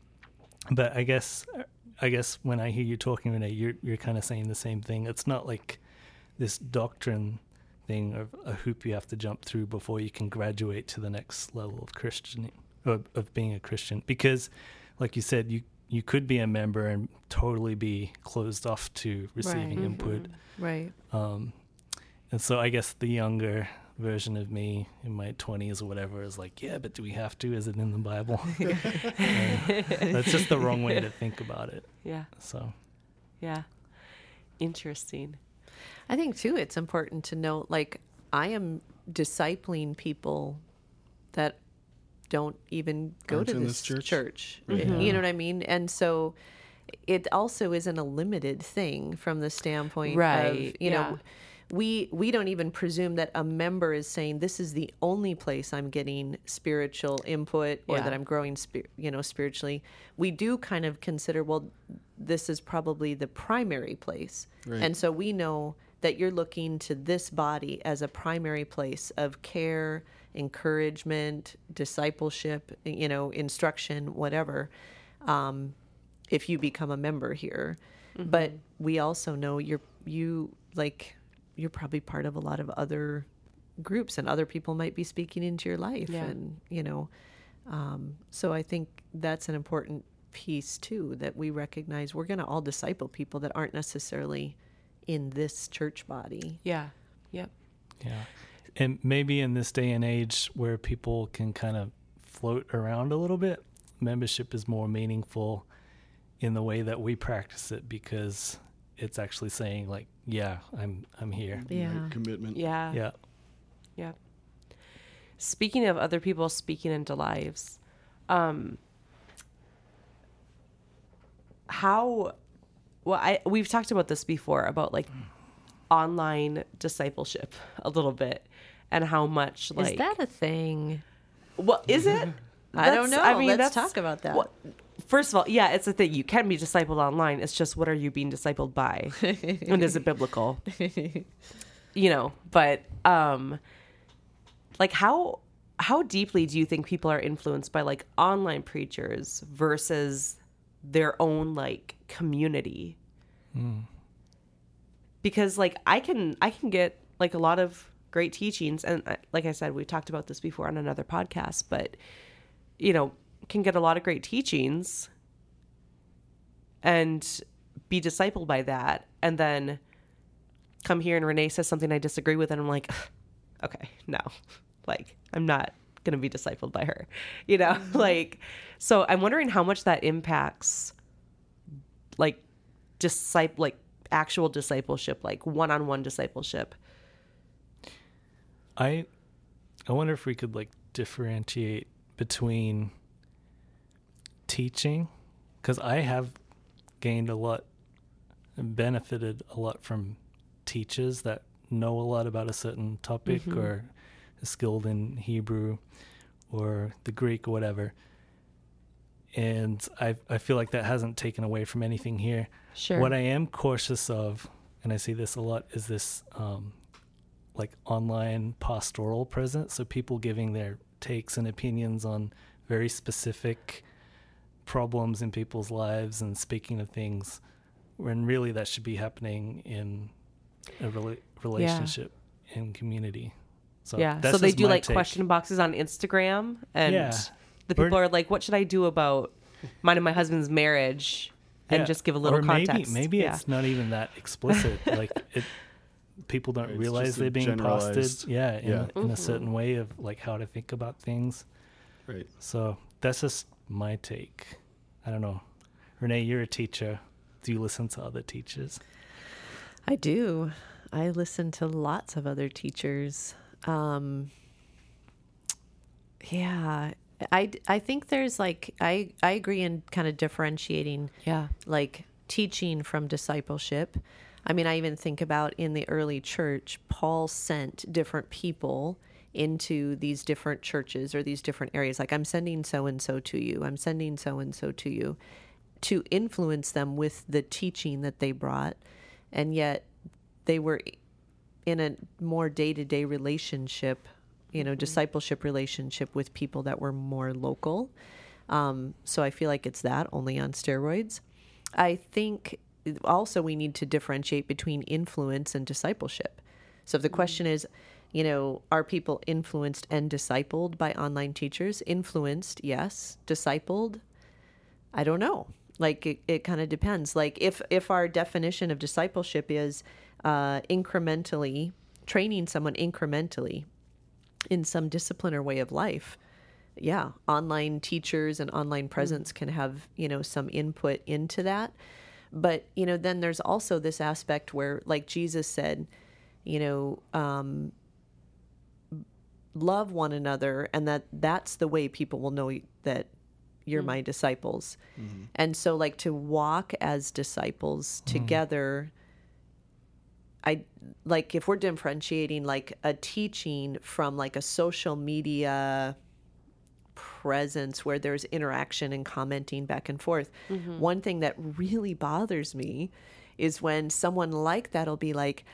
But I guess, I guess when I hear you talking, Renee, you're you're kind of saying the same thing. It's not like this doctrine thing of a hoop you have to jump through before you can graduate to the next level of Christian of, of being a Christian. Because, like you said, you you could be a member and totally be closed off to receiving Right. input. Right. Um, and so I guess the younger version of me in my 20s or whatever is like, yeah, but do we have to? Is it in the Bible? That's just the wrong way to think about it. Yeah. So, Yeah. Interesting. I think too it's important to note like I am discipling people that don't even go Aren't to in this, this church? church. Right. You know what I mean? And so it also isn't a limited thing from the standpoint Right, of, you yeah. know, we we don't even presume that a member is saying this is the only place I'm getting spiritual input or Yeah. that I'm growing spir- you know spiritually. We do kind of consider well this is probably the primary place. Right. And so we know that you're looking to this body as a primary place of care, encouragement, discipleship, you know, instruction, whatever. Um, if you become a member here, but we also know you're you like you're probably part of a lot of other groups, and other people might be speaking into your life, Yeah. and you know, um, so I think that's an important piece too that we recognize we're going to all disciple people that aren't necessarily in this church body. Yeah. Yep. yeah. And maybe in this day and age where people can kind of float around a little bit, membership is more meaningful in the way that we practice it because it's actually saying like, yeah, I'm I'm here. Yeah. Right, commitment. Yeah. Yeah. Yeah. Speaking of other people speaking into lives, um, how? Well, I we've talked about this before about like online discipleship a little bit, and how much like is that a thing? well is it? I don't That's- know. Let's talk about that. well, first of all, yeah, it's a thing. You can be discipled online. It's just what are you being discipled by, and is it biblical? you know, but um, like how how deeply do you think people are influenced by like online preachers versus their own like community? Because like I can I can get like a lot of great teachings, and like I said, we talked about this before on another podcast, but you know, can get a lot of great teachings and be discipled by that. And then come here and Renee says something I disagree with, and I'm like, okay, no, like, I'm not going to be discipled by her, you know? Mm-hmm. like, so I'm wondering how much that impacts like disciple, like actual discipleship, like one on one discipleship. I I wonder if we could like differentiate between teaching because I have gained a lot and benefited a lot from teachers that know a lot about a certain topic Mm-hmm. or skilled in Hebrew or the Greek or whatever. And I I feel like that hasn't taken away from anything here. Sure. What I am cautious of, and I see this a lot, is this um, like online pastoral presence. So people giving their takes and opinions on very specific problems in people's lives and speaking of things when really that should be happening in a rela- relationship and community. So yeah. So they do like take. question boxes on Instagram and Yeah. the people Or- are like, what should I do about mine and my husband's marriage? And Yeah. just give a little or maybe, context. Maybe yeah. it's not even that explicit. like it, people don't It's realize they're being posted. generalized- Yeah, in, yeah. A, in Mm-hmm. a certain way of like how to think about things. Right. So that's just my take. I don't know. Renee, you're a teacher. Do you listen to other teachers? I do. I listen to lots of other teachers. Um, yeah, I, I think there's like I I agree in kind of differentiating Yeah. like teaching from discipleship. I mean, I even think about in the early church, Paul sent different people into these different churches or these different areas. Like, I'm sending so and so to you, I'm sending so and so to you to influence them with the teaching that they brought. And yet, they were in a more day to day relationship, you know, discipleship relationship with people that were more local. Um, so I feel like it's that only on steroids. I think also we need to differentiate between influence and discipleship. So if the question is, you know, are people influenced and discipled by online teachers? Influenced, yes. Discipled, I don't know. Like it, it kind of depends. Like if if our definition of discipleship is uh, incrementally training someone incrementally in some discipline or way of life, yeah, online teachers and online presence can have you know some input into that. But you know, then there's also this aspect where, like Jesus said, you know, um, love one another, and that that's the way people will know that you're mm. my disciples. Mm-hmm. And so, like to walk as disciples mm-hmm. together. I like if we're differentiating like a teaching from like a social media presence where there's interaction and commenting back and forth. Mm-hmm. One thing that really bothers me is when someone like that'll be like,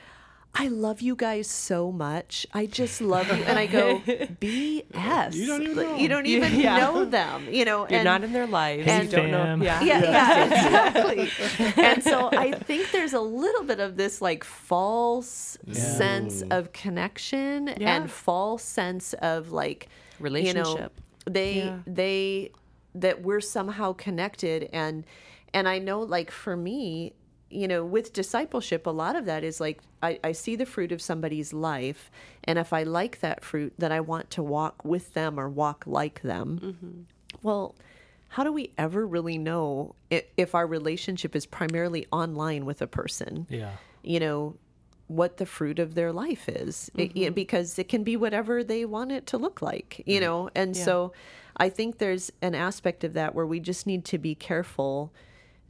I love you guys so much. I just love you. And I go, BS. You don't even know You don't even Yeah. know them, you know. You're and- not in their lives. and- you don't know. Yeah. yeah, yeah, exactly. and so I think there's a little bit of this like false sense of connection Yeah. and false sense of like You know, Relationship. They Yeah. they that we're somehow connected and and I know like for me, you know, with discipleship, a lot of that is like I, I see the fruit of somebody's life, and if I like that fruit, then I want to walk with them or walk like them. Mm-hmm. Well, how do we ever really know if our relationship is primarily online with a person? Yeah. You know, what the fruit of their life is It- it- mm-hmm. because it can be whatever they want it to look like, you mm-hmm. know? And so I think there's an aspect of that where we just need to be careful.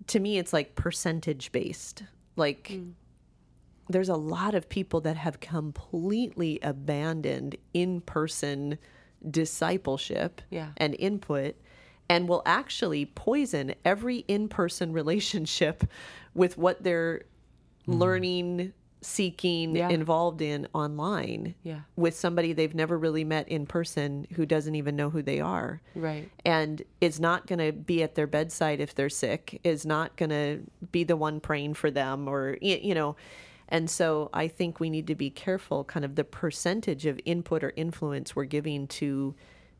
To me, it's like percentage based. Like, mm. there's a lot of people that have completely abandoned in person discipleship Yeah. and input and will actually poison every in person relationship with what they're mm. learning, seeking, Yeah. involved in online Yeah. with somebody they've never really met in person who doesn't even know who they are Right. and is not going to be at their bedside if they're sick is not going to be the one praying for them or you know and so i think we need to be careful kind of the percentage of input or influence we're giving to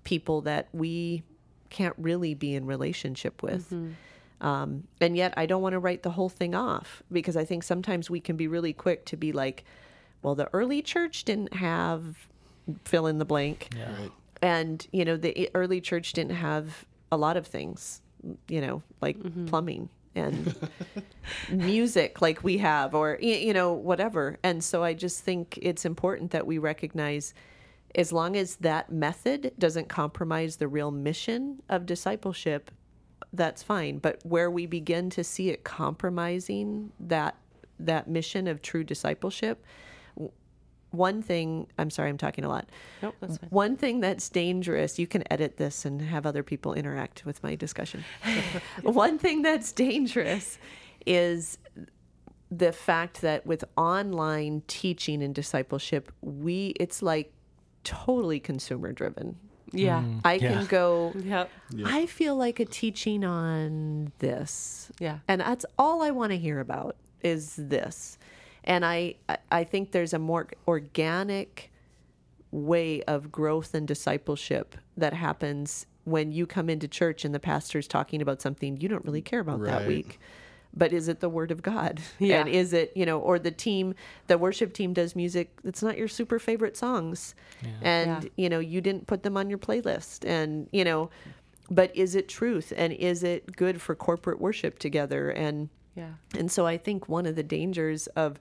people that we can't really be in relationship with mm-hmm. Um, and yet i don't want to write the whole thing off because i think sometimes we can be really quick to be like well the early church didn't have fill in the blank Yeah. Right. and you know the early church didn't have a lot of things you know like plumbing and music like we have or you know whatever and so i just think it's important that we recognize as long as that method doesn't compromise the real mission of discipleship that's fine but where we begin to see it compromising that that mission of true discipleship one thing i'm sorry i'm talking a lot Nope, that's fine. one thing that's dangerous, you can edit this and have other people interact with my discussion. One thing that's dangerous is the fact that with online teaching and discipleship, we it's like totally consumer driven. Yeah. Mm. I Yeah. can go Yep. I feel like a teaching on this. Yeah. And that's all I want to hear about is this. And I I- I think there's a more organic way of growth and discipleship that happens when you come into church and the pastor's talking about something you don't really care about that week. But is it the word of God? Yeah. And is it, you know, or the team, the worship team does music that's not your super favorite songs. And, Yeah. you know, you didn't put them on your playlist. And, you know, but is it truth? And is it good for corporate worship together? And, Yeah. and so I think one of the dangers of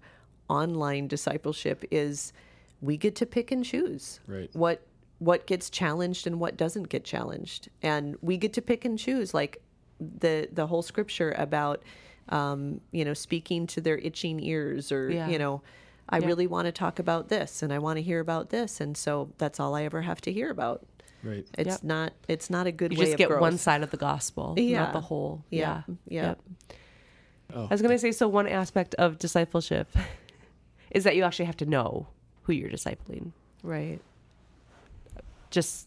online discipleship is we get to pick and choose Right. what what gets challenged and what doesn't get challenged. And we get to pick and choose like the the whole scripture about um, you know, speaking to their itching ears or Yeah. you know, I Yeah. really want to talk about this and I want to hear about this and so that's all I ever have to hear about. Right. It's Yep. not it's not a good You way just of get growth. one side of the gospel, Yeah. not the whole. Yeah. Yeah. Yeah. Yep. Oh. I was going to say so one aspect of discipleship is that you actually have to know who you're discipling. Right. Just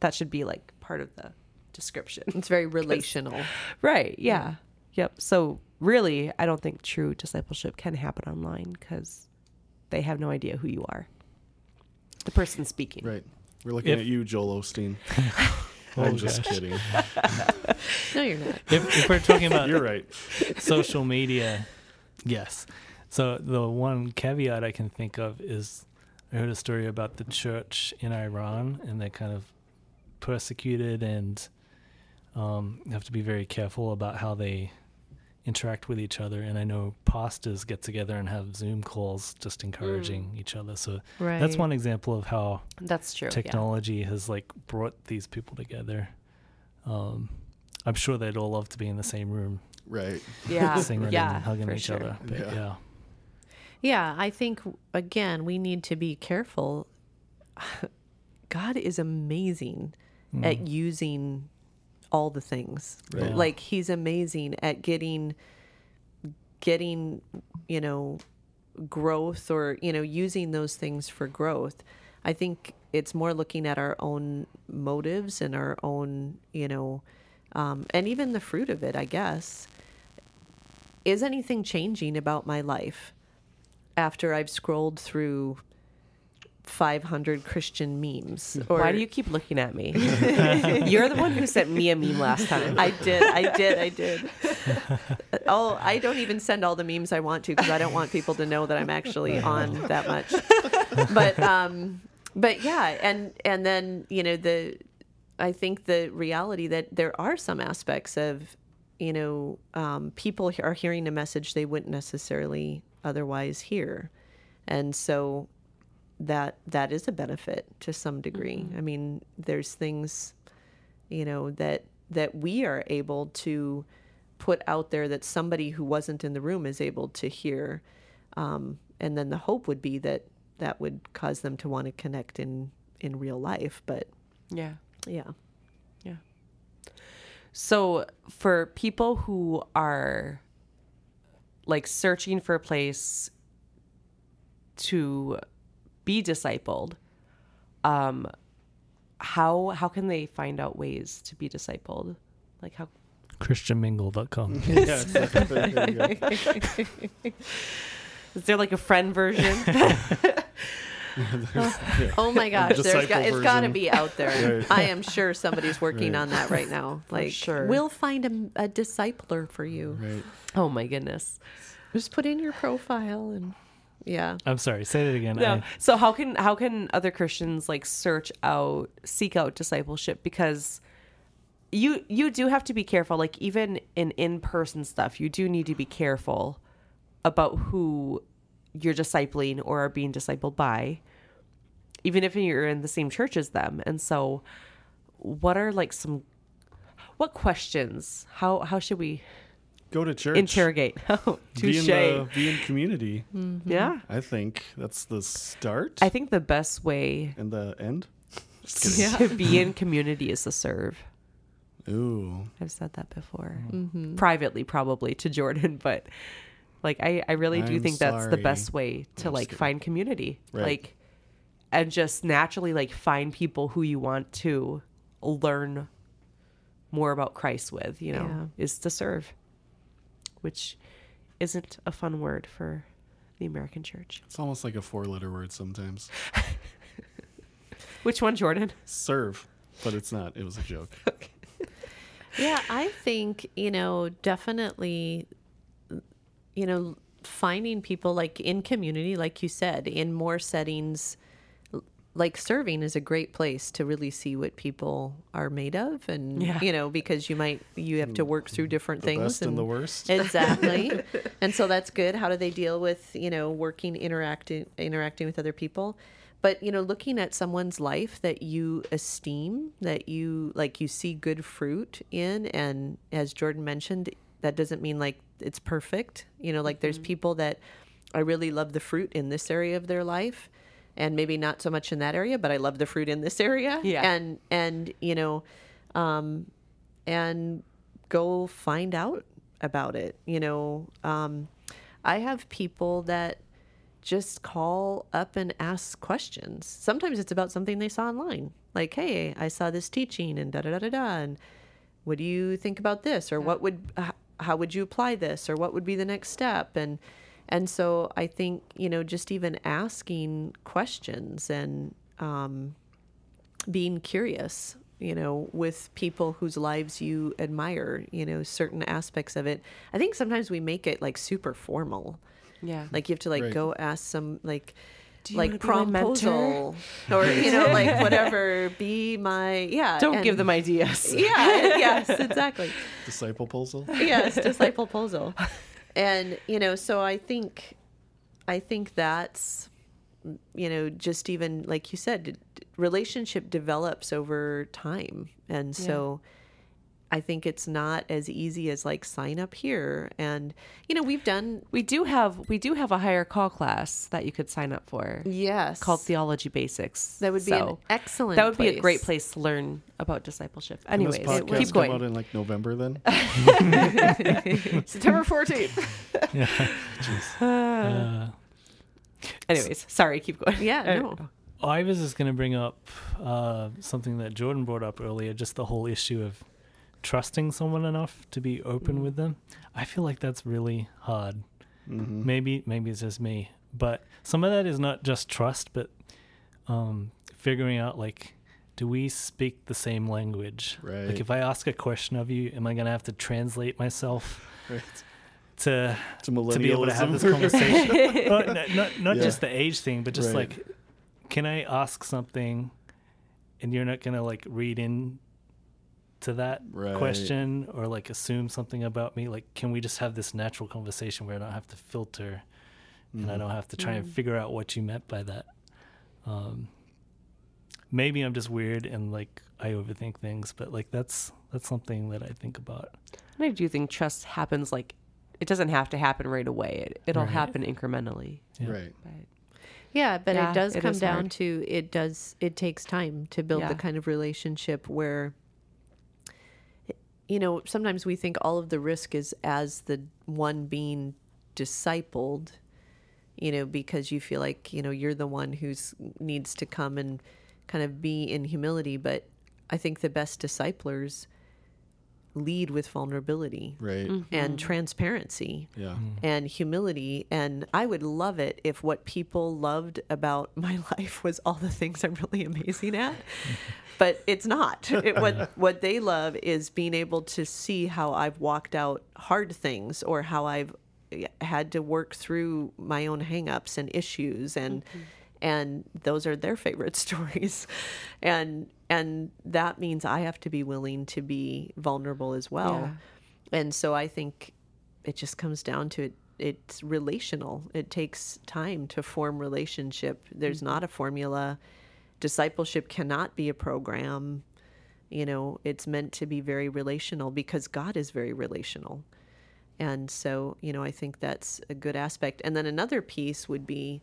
that should be like part of the description. It's very relational. Right. Yeah. Yep. So really, I don't think true discipleship can happen online because they have no idea who you are. The person speaking. Right. We're looking If- at you, Joel Osteen. Oh, I'm just gosh. kidding. No, you're not. If, if we're talking about You're right. social media, yes. So the one caveat I can think of is I heard a story about the church in Iran, and they're kind of persecuted and um, have to be very careful about how they interact with each other. And I know pastors get together and have Zoom calls, just encouraging each other. So Right. that's one example of how That's true. yeah. technology has like brought these people together. Um, I'm sure they'd all love to be in the same room, Right. Yeah. singing yeah. and hugging for each sure. other. But Yeah. yeah. Yeah, I think again we need to be careful. God is amazing at using all the things. Right. Like he's amazing at getting getting, you know, growth or, you know, using those things for growth. I think it's more looking at our own motives and our own, you know, um, and even the fruit of it, I guess. Is anything changing about my life? after I've scrolled through 500 Christian memes. Or Why do you keep looking at me? You're the one who sent me a meme last time. I did, I did, I did. oh, I don't even send all the memes I want to because I don't want people to know that I'm actually on that much. But um, but yeah, and and then you know the, I think the reality that there are some aspects of, you know, um, people are hearing a message they wouldn't necessarily otherwise hear, and so that that is a benefit to some degree. I mean, there's things, you know, that that we are able to put out there that somebody who wasn't in the room is able to hear, um, and then the hope would be that that would cause them to want to connect in in real life. But yeah. yeah, Yeah. So for people who are like searching for a place to be discipled, um, how how can they find out ways to be discipled? Like how ChristianMingle.com. yeah, there you is there like a friend version? Oh my gosh, there's Disciple got, it's got to be out there. Right. I am sure somebody's working Right. on that right now. Like, sure. we'll find a, a discipler for you. Right. oh my goodness. Just put in your profile and Yeah. I'm sorry. Say that again. No. I- So how can how can other Christians like search out seek out discipleship because you you do have to be careful like even in in-person stuff you do need to be careful about who you're discipling or are being discipled by even if you're in the same church as them and so what are like some what questions how how should we Go to church. interrogate oh Be in, the, be in community. Mm-hmm. yeah I think that's the start i think the best way and the end. to be in community is to serve Ooh. I've said that before. Mm-hmm. Privately, probably to Jordan, but like I, I really do I'm think that's the sorry. best way to I'm like just find community. Right. Like and just naturally like find people who you want to learn more about Christ with, you know, Yeah. is to serve. Which isn't a fun word for the American church. It's almost like a four letter word sometimes. Which one, Jordan? Serve. But it's not. It was a joke. Yeah, I think, you know, definitely, you know, finding people like in community, like you said, in more settings, l- like serving is a great place to really see what people are made of. And, Yeah. you know, because you might, you have to work through different The things. best and the worst. Exactly. and so that's good. How do they deal with, you know, working, interacting, interacting with other people? But, you know, looking at someone's life that you esteem, that you like you see good fruit in and as Jordan mentioned, that doesn't mean like it's perfect. You know, like there's mm-hmm. people that I really love the fruit in this area of their life and maybe not so much in that area, but I love the fruit in this area. Yeah. And and you know, um and go find out about it. You know, um, I have people that just call up and ask questions. Sometimes it's about something they saw online, like, "Hey, I saw this teaching and da da da da da," and what do you think about this, or what would how would you apply this, or what would be the next step, and and so I think you know just even asking questions and um, being curious you know with people whose lives you admire you know certain aspects of it i think sometimes we make it like super formal Yeah. like you have to like Right. go ask some like like wanna be my mentor? promposal or you know like whatever be my yeah Don't give them ideas. yeah yes exactly Disciple puzzle. yes disciple proposal and you know so i think i think that's you know just even like you said relationship develops over time. And so i think it's not as easy as like sign up here and you know we've done We do have we do have a higher call class that you could sign up for yes called Theology Basics. that would be an excellent that would be a great place. place to learn about discipleship. Can this Anyways, podcast keep come out going. in like November then? September 14th. Uh, Anyways, sorry, keep going. yeah Uh, no I was just going to bring up uh, something that Jordan brought up earlier, just the whole issue of trusting someone enough to be open with them. I feel like that's really hard. Mm-hmm. Maybe maybe it's just me, but some of that is not just trust, but um, figuring out like, do we speak the same language? Right. Like if I ask a question of you, am I gonna have to translate myself Right. to To to be able to have this conversation. Not not, not Yeah. just the age thing, but just Right. like, can I ask something, and you're not gonna like read in to that Right. question or like assume something about me? Like, can we just have this natural conversation where I don't have to filter, and I don't have to try and figure out what you meant by that? Um, maybe I'm just weird and like I overthink things, but like that's that's something that I think about. And I do think trust happens like it doesn't have to happen right away. It, it'll Right. happen incrementally. Yeah. Right. But Yeah, but Yeah, it does it come down hard. to it does it takes time to build Yeah. the kind of relationship where you know, sometimes we think all of the risk is as the one being discipled, you know, because you feel like, you know, you're the one who's needs to come and kind of be in humility, but I think the best disciplers lead with vulnerability Right. Mm-hmm. and transparency Yeah. Mm-hmm. and humility. And I would love it if what people loved about my life was all the things I'm really amazing at. but it's not. It, what what they love is being able to see how I've walked out hard things or how I've had to work through my own hangups and issues and mm-hmm. and those are their favorite stories and and that means i have to be willing to be vulnerable as well. And so i think it just comes down to it it's relational. It takes time to form relationship. There's mm-hmm. not a formula. Discipleship cannot be a program. You know it's meant to be very relational because god is very relational. And so you know i think that's a good aspect. And then another piece would be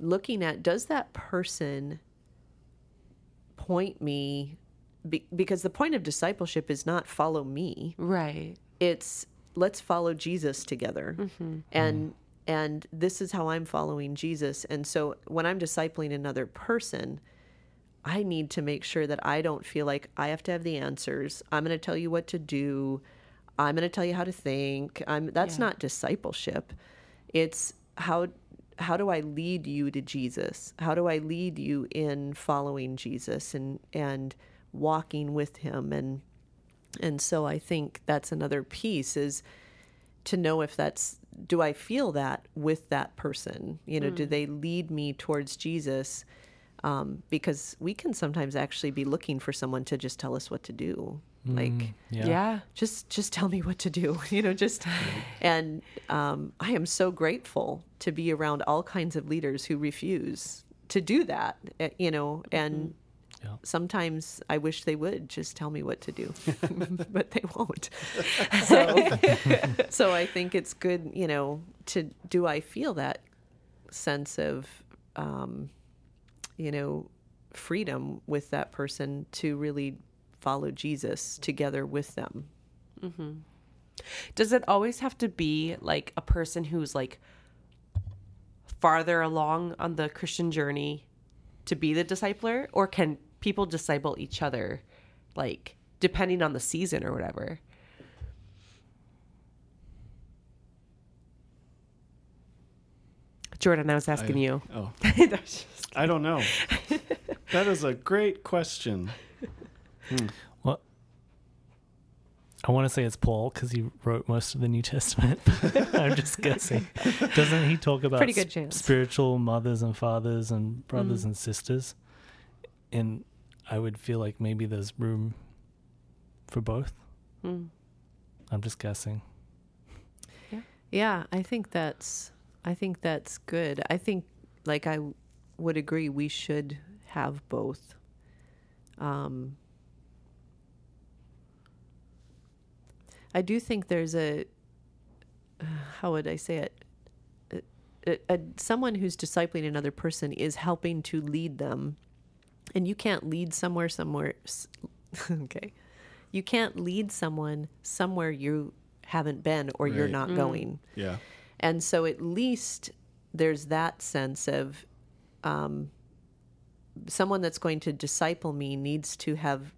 looking at does that person point me be, because the point of discipleship is not follow me Right. it's let's follow Jesus together. Mm-hmm. And and this is how I'm following Jesus. And so when I'm discipling another person, I need to make sure that I don't feel like I have to have the answers. I'm going to tell you what to do. I'm going to tell you how to think. I'm that's Yeah. not discipleship. It's how how do I lead you to Jesus? How do I lead you in following Jesus and and walking with him and and so I think that's another piece is to know if that's do I feel that with that person? You know, do they lead me towards Jesus? Um, because we can sometimes actually be looking for someone to just tell us what to do. Like Yeah. Yeah. just just tell me what to do you know just and um, i am so grateful to be around all kinds of leaders who refuse to do that eh, you know and Yeah. sometimes i wish they would just tell me what to do but they won't so so i think it's good you know to do i feel that sense of um, you know freedom with that person to really follow jesus together with them mm-hmm. Does it always have to be like a person who's like farther along on the Christian journey to be the discipler? Or can people disciple each other, like depending on the season or whatever? Jordan, I was asking I- you. Oh, I don't know. that is a great question. Well, I want to say it's Paul because he wrote most of the New Testament. I'm just guessing. Doesn't he talk about Pretty good s- chance. spiritual mothers and fathers and brothers Mm. and sisters? And I would feel like maybe there's room for both. Mm. I'm just guessing. Yeah, I think that's I think that's good. I think like I w- would agree we should have both. Um I do think there's a uh, how would I say it? A, a, a, someone who's discipling another person is helping to lead them. And you can't lead somewhere somewhere okay. You can't lead someone somewhere you haven't been or you're Right. not going. Yeah. And so at least there's that sense of um, someone that's going to disciple me needs to have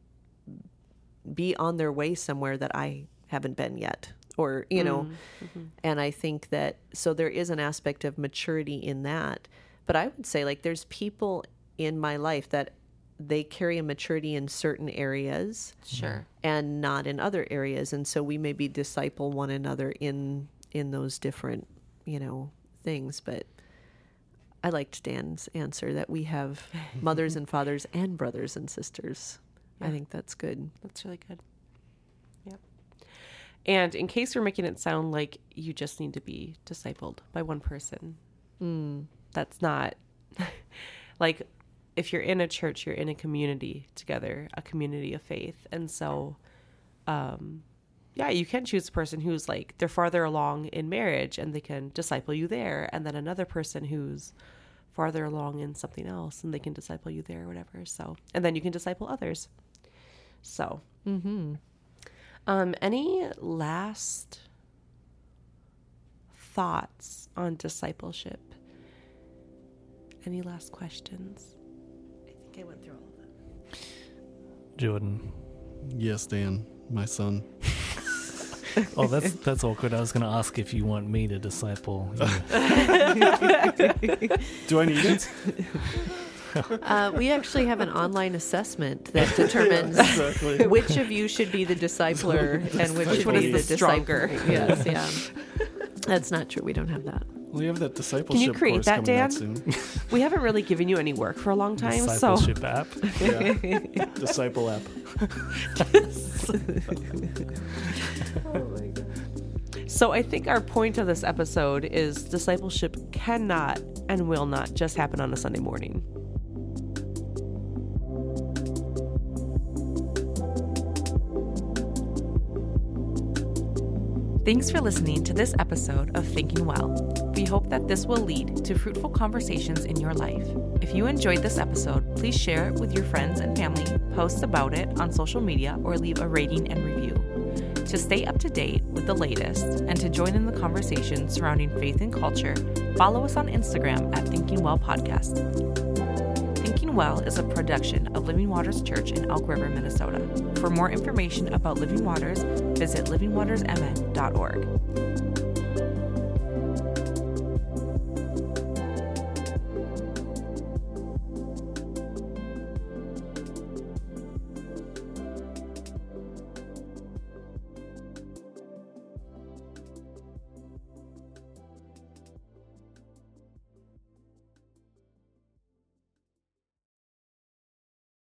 be on their way somewhere that I haven't been yet or you know mm, mm-hmm. and I think that so there is an aspect of maturity in that but I would say like there's people in my life that they carry a maturity in certain areas Sure. and not in other areas and so we maybe disciple one another in in those different you know things but i liked dan's answer that we have mothers and fathers and brothers and sisters i think that's good That's really good. And in case you're making it sound like you just need to be discipled by one person, that's not like if you're in a church, you're in a community together, a community of faith. And so, um, yeah, you can choose a person who's like they're farther along in marriage and they can disciple you there, and then another person who's farther along in something else and they can disciple you there or whatever. So, and then you can disciple others. So, um, any last thoughts on discipleship? Any last questions? i think i went through all of them. Jordan. Yes, Dan, my son. Oh, that's that's awkward. I was going to ask if you want me to disciple. You. Do I need it? uh, we actually have an online assessment that determines exactly. which of you should be the discipler and which, Which should one be is the the stronger? disciple. yes yeah That's not true. We don't have that. We have that discipleship Can you create that, coming Dan? soon. We haven't really given you any work for a long time, so Discipleship app. Yeah. Disciple app. Oh my god. so I think our point of this episode is discipleship cannot and will not just happen on a Sunday morning. Thanks for listening to this episode of Thinking Well. We hope that this will lead to fruitful conversations in your life. If you enjoyed this episode, please share it with your friends and family, post about it on social media, or leave a rating and review. To stay up to date with the latest and to join in the conversation surrounding faith and culture, follow us on Instagram at Thinking Well Podcast. Well is a production of Living Waters Church in Elk River, Minnesota. For more information about Living Waters, visit livingwatersmn.org.